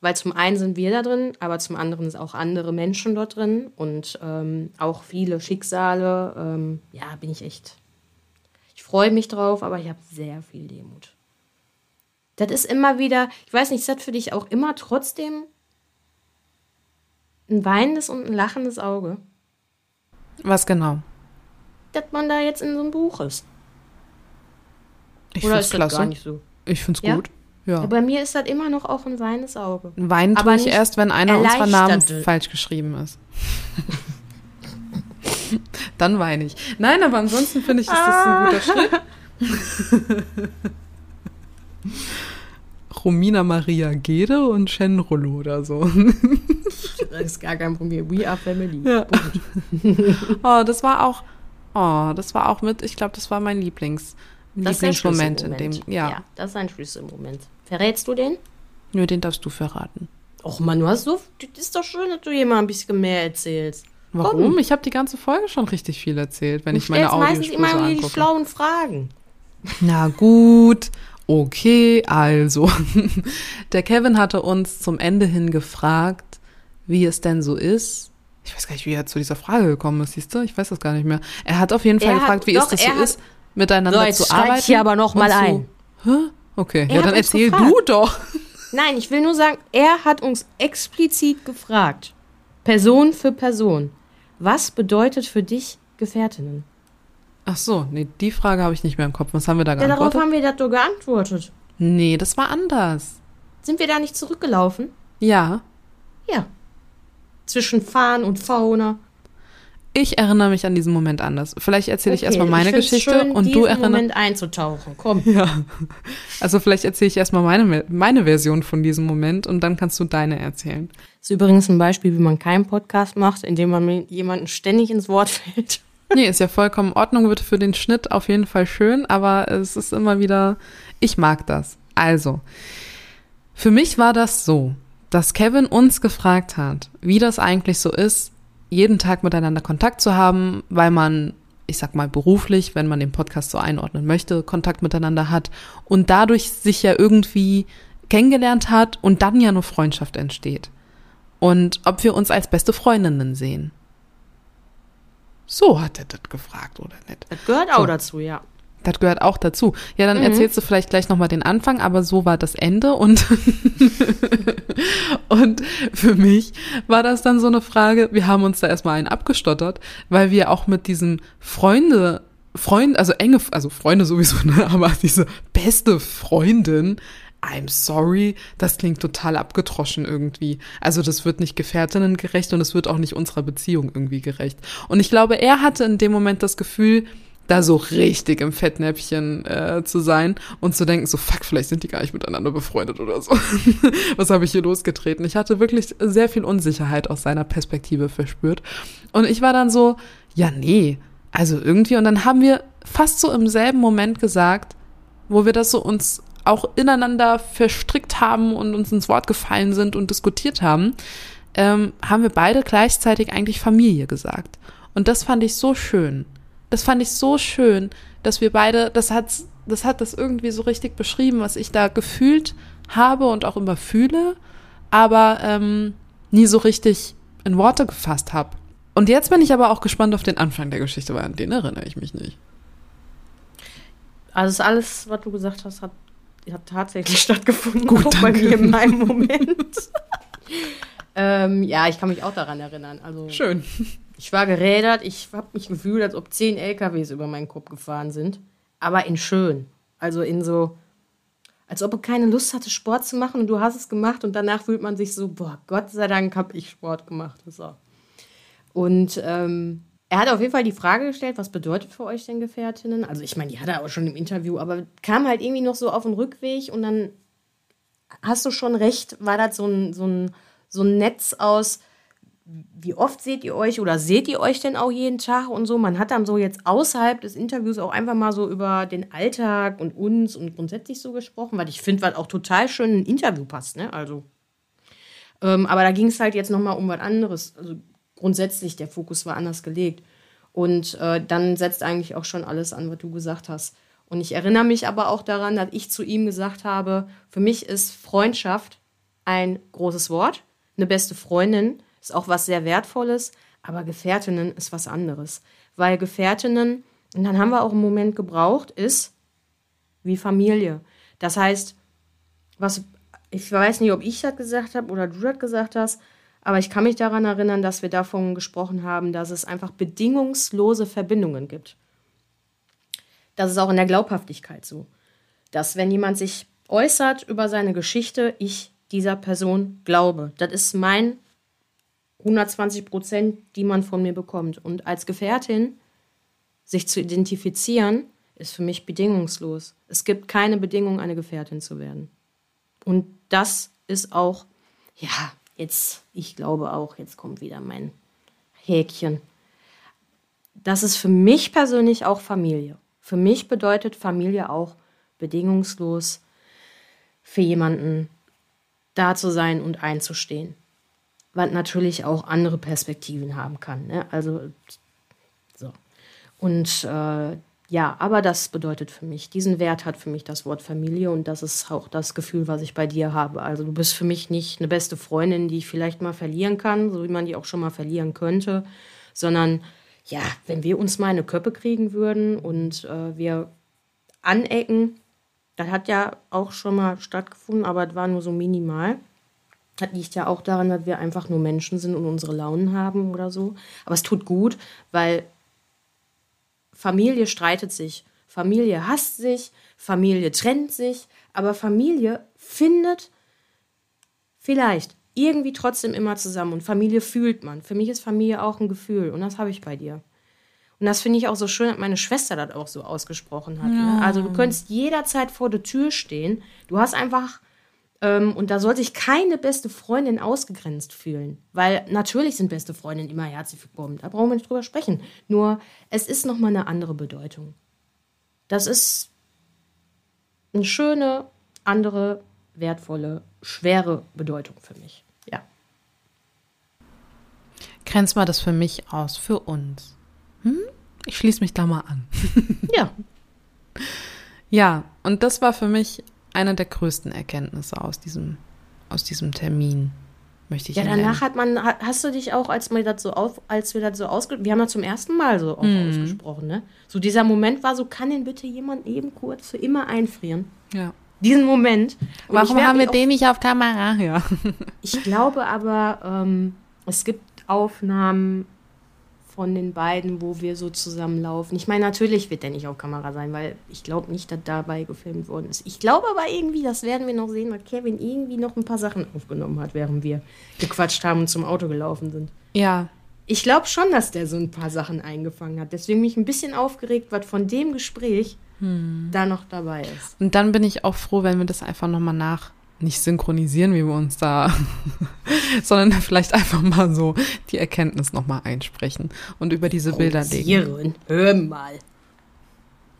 Weil zum einen sind wir da drin, aber zum anderen sind auch andere Menschen dort drin und ähm, auch viele Schicksale. Ähm, ja, bin ich echt. Ich freue mich drauf, aber ich habe sehr viel Demut. Das ist immer wieder, ich weiß nicht, ist das für dich auch immer trotzdem ein weinendes und ein lachendes Auge? Was genau? Dass man da jetzt in so einem Buch ist. Ich ist das klasse. gar nicht so? Ich find's Ja? gut. Ja. Bei mir ist das immer noch auch ein weinendes Auge. Weinen Aber tue ich erst, wenn einer unserer Namen falsch geschrieben ist. Dann weine ich. Nein, aber ansonsten finde ich, ist das ein guter Schritt. Romina Maria Gede und Shen Rollo oder so. Das ist gar kein Problem. We are family. Ja. Oh, das war auch, oh, das war auch mit, ich glaube, das war mein Lieblings, Lieblingsmoment in dem, ja. ja. Das ist ein Schlüsselmoment. Verrätst du den? Nö, den darfst du verraten. Och Mann, du hast so. Das ist doch schön, dass du hier mal ein bisschen mehr erzählst. Warum? Ich habe die ganze Folge schon richtig viel erzählt, wenn Du ich meine stellst meistens immer so nur die schlauen Fragen. Na gut, okay, also. Der Kevin hatte uns zum Ende hin gefragt, wie es denn so ist. Ich weiß gar nicht, wie er zu dieser Frage gekommen ist, siehst du? Ich weiß das gar nicht mehr. Er hat auf jeden Fall Er hat- gefragt, wie doch, ist das er so hat- ist, miteinander So, jetzt zu steig ich arbeiten. hier aber noch mal ein. Hä? Okay, Er ja, dann erzähl gefragt. du doch. Nein, ich will nur sagen, er hat uns explizit gefragt, Person für Person, was bedeutet für dich Gefährtinnen? Ach so, nee, die Frage habe ich nicht mehr im Kopf. Was haben wir da Ja, darauf geantwortet? haben wir das doch geantwortet. nee, das war anders. Sind wir da nicht zurückgelaufen? Ja, Ja. Zwischen Fahren und Fauna. ich erinnere mich an diesen Moment anders. Vielleicht erzähle ich Okay, erstmal meine find's Geschichte schön, und du erinnerst. Moment einzutauchen. Komm. Ja. Also vielleicht erzähle ich erstmal meine, meine Version von diesem Moment und dann kannst du deine erzählen. Das ist übrigens ein Beispiel, wie man keinen Podcast macht, indem man mit jemandem ständig ins Wort fällt. Nee, ist ja vollkommen in Ordnung, wird für den Schnitt auf jeden Fall schön, aber es ist immer wieder, ich mag das. Also, für mich war das so, dass Kevin uns gefragt hat, wie das eigentlich so ist, jeden Tag miteinander Kontakt zu haben, weil man, ich sag mal beruflich, wenn man den Podcast so einordnen möchte, Kontakt miteinander hat und dadurch sich ja irgendwie kennengelernt hat und dann ja eine Freundschaft entsteht. Und ob wir uns als beste Freundinnen sehen. So hat er das gefragt, oder nicht? Das gehört auch So. dazu, ja. Das gehört auch dazu. Ja, dann Mhm. erzählst du vielleicht gleich nochmal den Anfang, aber so war das Ende und, und für mich war das dann so eine Frage, wir haben uns da erstmal einen abgestottert, weil wir auch mit diesem Freunde, Freund, also enge, also Freunde sowieso, ne, aber diese beste Freundin, I'm sorry, das klingt total abgetroschen irgendwie. Also das wird nicht Gefährtinnen gerecht und es wird auch nicht unserer Beziehung irgendwie gerecht. Und ich glaube, er hatte in dem Moment das Gefühl, da so richtig im Fettnäpfchen äh, zu sein und zu denken, so fuck, vielleicht sind die gar nicht miteinander befreundet oder so. Was habe ich hier losgetreten? Ich hatte wirklich sehr viel Unsicherheit aus seiner Perspektive verspürt. Und ich war dann so, ja, nee, also irgendwie. Und dann haben wir fast so im selben Moment gesagt, wo wir das so uns auch ineinander verstrickt haben und uns ins Wort gefallen sind und diskutiert haben, ähm, haben wir beide gleichzeitig eigentlich Familie gesagt. Und das fand ich so schön. Das fand ich so schön, dass wir beide, das hat, das hat das irgendwie so richtig beschrieben, was ich da gefühlt habe und auch immer fühle, aber ähm, nie so richtig in Worte gefasst habe. Und jetzt bin ich aber auch gespannt auf den Anfang der Geschichte, weil an den erinnere ich mich nicht. Also alles, was du gesagt hast, hat, hat tatsächlich stattgefunden. Gut, auch bei danke. mir in meinem Moment. ähm, ja, ich kann mich auch daran erinnern. Also Schön. ich war gerädert, ich habe mich gefühlt, als ob zehn LKWs über meinen Kopf gefahren sind. Aber in schön. Also in so, als ob er keine Lust hatte, Sport zu machen und du hast es gemacht und danach fühlt man sich so, boah, Gott sei Dank habe ich Sport gemacht. So. Und ähm, er hat auf jeden Fall die Frage gestellt, was bedeutet für euch denn Gefährtinnen? Also ich meine, die hat er auch schon im Interview, aber kam halt irgendwie noch so auf den Rückweg und dann hast du schon recht, war das so ein, so ein, so ein Netz aus, wie oft seht ihr euch oder seht ihr euch denn auch jeden Tag und so? Man hat dann so jetzt außerhalb des Interviews auch einfach mal so über den Alltag und uns und grundsätzlich so gesprochen, weil ich finde, was auch total schön in ein Interview passt, ne? Also. Ähm, aber da ging es halt jetzt nochmal um was anderes. Also grundsätzlich, der Fokus war anders gelegt. Und äh, dann setzt eigentlich auch schon alles an, was du gesagt hast. Und ich erinnere mich aber auch daran, dass ich zu ihm gesagt habe, für mich ist Freundschaft ein großes Wort. Eine beste Freundin ist auch was sehr Wertvolles, aber Gefährtinnen ist was anderes. Weil Gefährtinnen, und dann haben wir auch einen Moment gebraucht, ist wie Familie. Das heißt, was, ich weiß nicht, ob ich das gesagt habe oder du das gesagt hast, aber ich kann mich daran erinnern, dass wir davon gesprochen haben, dass es einfach bedingungslose Verbindungen gibt. Das ist auch in der Glaubhaftigkeit so. Dass wenn jemand sich äußert über seine Geschichte, ich dieser Person glaube. Das ist mein 120 Prozent, die man von mir bekommt. Und als Gefährtin sich zu identifizieren, ist für mich bedingungslos. Es gibt keine Bedingung, eine Gefährtin zu werden. Und das ist auch, ja, jetzt, ich glaube auch, jetzt kommt wieder mein Häkchen. Das ist für mich persönlich auch Familie. Für mich bedeutet Familie auch bedingungslos für jemanden da zu sein und einzustehen. Was natürlich auch andere Perspektiven haben kann. Ne? Also, so. Und äh, ja, aber das bedeutet für mich, diesen Wert hat für mich das Wort Familie und das ist auch das Gefühl, was ich bei dir habe. Also du bist für mich nicht eine beste Freundin, die ich vielleicht mal verlieren kann, so wie man die auch schon mal verlieren könnte, sondern ja, wenn wir uns mal eine Köppe kriegen würden und äh, wir anecken, das hat ja auch schon mal stattgefunden, aber es war nur so minimal. Das liegt ja auch daran, dass wir einfach nur Menschen sind und unsere Launen haben oder so. Aber es tut gut, weil Familie streitet sich, Familie hasst sich, Familie trennt sich, aber Familie findet vielleicht irgendwie trotzdem immer zusammen und Familie fühlt man. Für mich ist Familie auch ein Gefühl und das habe ich bei dir. Und das finde ich auch so schön, dass meine Schwester das auch so ausgesprochen hat. Ne? Ja. Ne? Also du könntest jederzeit vor der Tür stehen. Du hast einfach, und da soll sich keine beste Freundin ausgegrenzt fühlen. Weil natürlich sind beste Freundinnen immer herzlich willkommen. Da brauchen wir nicht drüber sprechen. Nur es ist nochmal eine andere Bedeutung. Das ist eine schöne, andere, wertvolle, schwere Bedeutung für mich. Ja. Grenz mal das für mich aus, für uns. Hm? Ich schließe mich da mal an. ja. Ja, und das war für mich eine der größten Erkenntnisse aus diesem, aus diesem Termin. Möchte ich ja, danach hat man, hast du dich auch, als wir das so auf, als wir das so ausgesprochen, wir haben ja zum ersten Mal so mm. ausgesprochen, ne? So dieser Moment war so, kann den bitte jemand eben kurz für immer einfrieren? Ja. Diesen Moment. Und Warum haben wir den nicht auf Kamera? Ja. ich glaube aber, ähm, es gibt Aufnahmen von den beiden, wo wir so zusammenlaufen. Ich meine, natürlich wird der nicht auf Kamera sein, weil ich glaube nicht, dass dabei gefilmt worden ist. Ich glaube aber irgendwie, das werden wir noch sehen, dass Kevin irgendwie noch ein paar Sachen aufgenommen hat, während wir gequatscht haben und zum Auto gelaufen sind. Ja. Ich glaube schon, dass der so ein paar Sachen eingefangen hat. Deswegen bin ich ein bisschen aufgeregt, was von dem Gespräch hm. da noch dabei ist. Und dann bin ich auch froh, wenn wir das einfach nochmal nach nicht synchronisieren, wie wir uns da, sondern vielleicht einfach mal so die Erkenntnis nochmal einsprechen und über diese Bilder legen. Hör mal.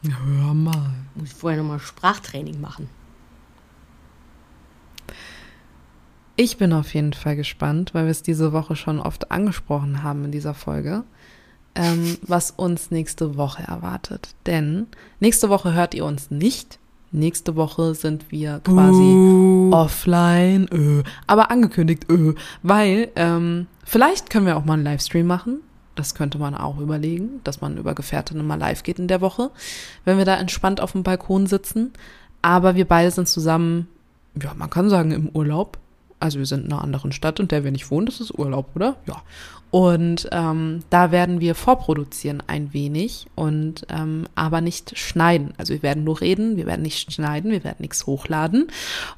Hör mal. Muss ich vorher nochmal Sprachtraining machen. Ich bin auf jeden Fall gespannt, weil wir es diese Woche schon oft angesprochen haben in dieser Folge, ähm, was uns nächste Woche erwartet. Denn nächste Woche hört ihr uns nicht, Nächste Woche sind wir quasi offline, öh, aber angekündigt, öh, weil ähm, vielleicht können wir auch mal einen Livestream machen. Das könnte man auch überlegen, dass man über Gefährtinnen mal live geht in der Woche, wenn wir da entspannt auf dem Balkon sitzen. Aber wir beide sind zusammen, ja, man kann sagen, im Urlaub. Also wir sind in einer anderen Stadt und der wir nicht wohnen, das ist Urlaub, oder? Ja. Und ähm, da werden wir vorproduzieren ein wenig und ähm, aber nicht schneiden. Also wir werden nur reden, wir werden nicht schneiden, wir werden nichts hochladen.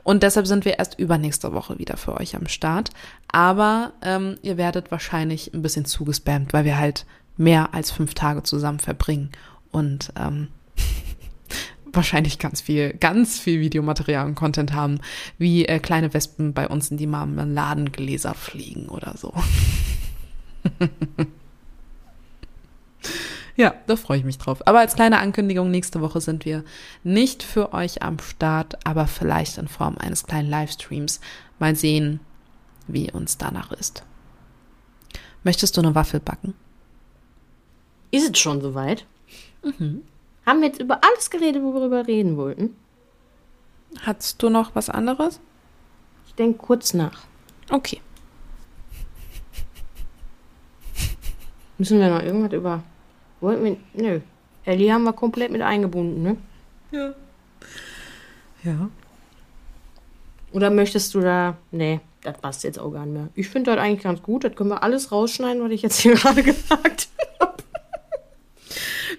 Und deshalb sind wir erst übernächste Woche wieder für euch am Start. Aber ähm, ihr werdet wahrscheinlich ein bisschen zugespammt, weil wir halt mehr als fünf Tage zusammen verbringen. Und ähm, wahrscheinlich ganz viel, ganz viel Videomaterial und Content haben, wie äh, kleine Wespen bei uns in die Marmeladengläser fliegen oder so. ja, da freue ich mich drauf. Aber als kleine Ankündigung, nächste Woche sind wir nicht für euch am Start, aber vielleicht in Form eines kleinen Livestreams. Mal sehen, wie uns danach ist. Möchtest du eine Waffel backen? Ist es schon soweit? Mhm. Haben wir jetzt über alles geredet, worüber wir reden wollten? Hattest du noch was anderes? Ich denke kurz nach. Okay. Müssen wir noch irgendwas über. Wollten wir. Nö. Ellie haben wir komplett mit eingebunden, ne? Ja. Ja. Oder möchtest du da. Nee, das passt jetzt auch gar nicht mehr. Ich finde das eigentlich ganz gut. Das können wir alles rausschneiden, was ich jetzt hier gerade gesagt habe.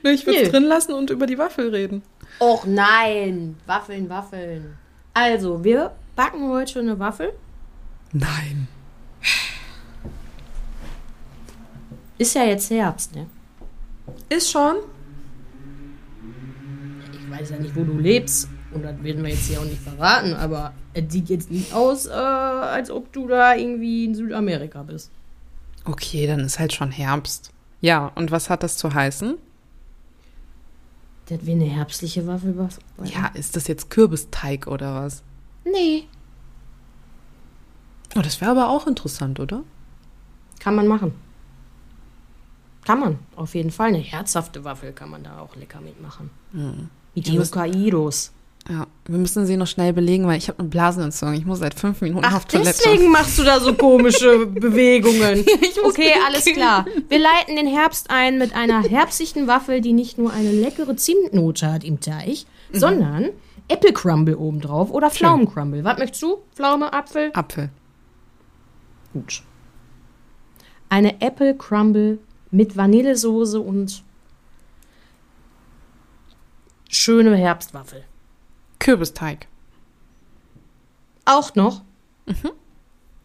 Nee, ich würde es drin lassen und über die Waffel reden. Och nein. Waffeln, Waffeln. Also, wir backen heute eine Waffel. Nein. Ist ja jetzt Herbst, ne? Ist schon? Ich weiß ja nicht, wo du lebst. Und das werden wir jetzt hier auch nicht verraten, aber es sieht jetzt nicht aus, äh, als ob du da irgendwie in Südamerika bist. Okay, dann ist halt schon Herbst. Ja, und was hat das zu heißen? Das wäre eine herbstliche Waffel. Was? Ja, ist das jetzt Kürbisteig oder was? Nee. Oh, das wäre aber auch interessant, oder? Kann man machen. Kann man, auf jeden Fall. Eine herzhafte Waffel kann man da auch lecker mitmachen. Wie die Ja. Ja, wir müssen sie noch schnell belegen, weil ich habe eine Blasenentzündung. Ich muss seit fünf Minuten Ach, auf Toilette. deswegen machst du da so komische Bewegungen. muss okay, alles klar. Wir leiten den Herbst ein mit einer herbstlichen Waffel, die nicht nur eine leckere Zimtnote hat im Teig, sondern Apple Crumble obendrauf oder Pflaumencrumble. Was möchtest du? Pflaume, Apfel? Apfel. Gut. Eine Apple Crumble mit Vanillesoße und schöne Herbstwaffel. Kürbisteig. Auch noch?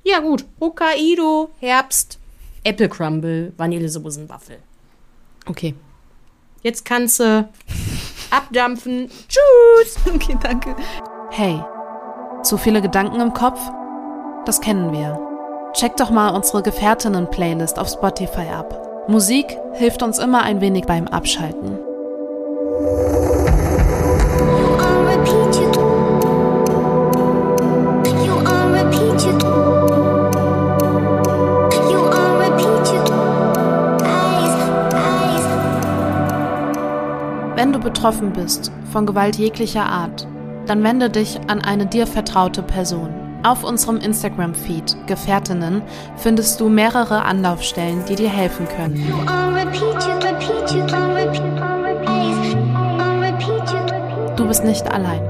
Ja gut. Hokkaido, Herbst, Apple Crumble, Vanillesoßenwaffel. Okay. Jetzt kannst du abdampfen. Tschüss. Okay, danke. Hey, zu viele Gedanken im Kopf? Das kennen wir. Check doch mal unsere Gefährtinnen-Playlist auf Spotify ab. Musik hilft uns immer ein wenig beim Abschalten. Betroffen bist von Gewalt jeglicher Art, dann wende dich an eine dir vertraute Person. Auf unserem Instagram-Feed Gefährtinnen findest du mehrere Anlaufstellen, die dir helfen können. Du bist nicht allein.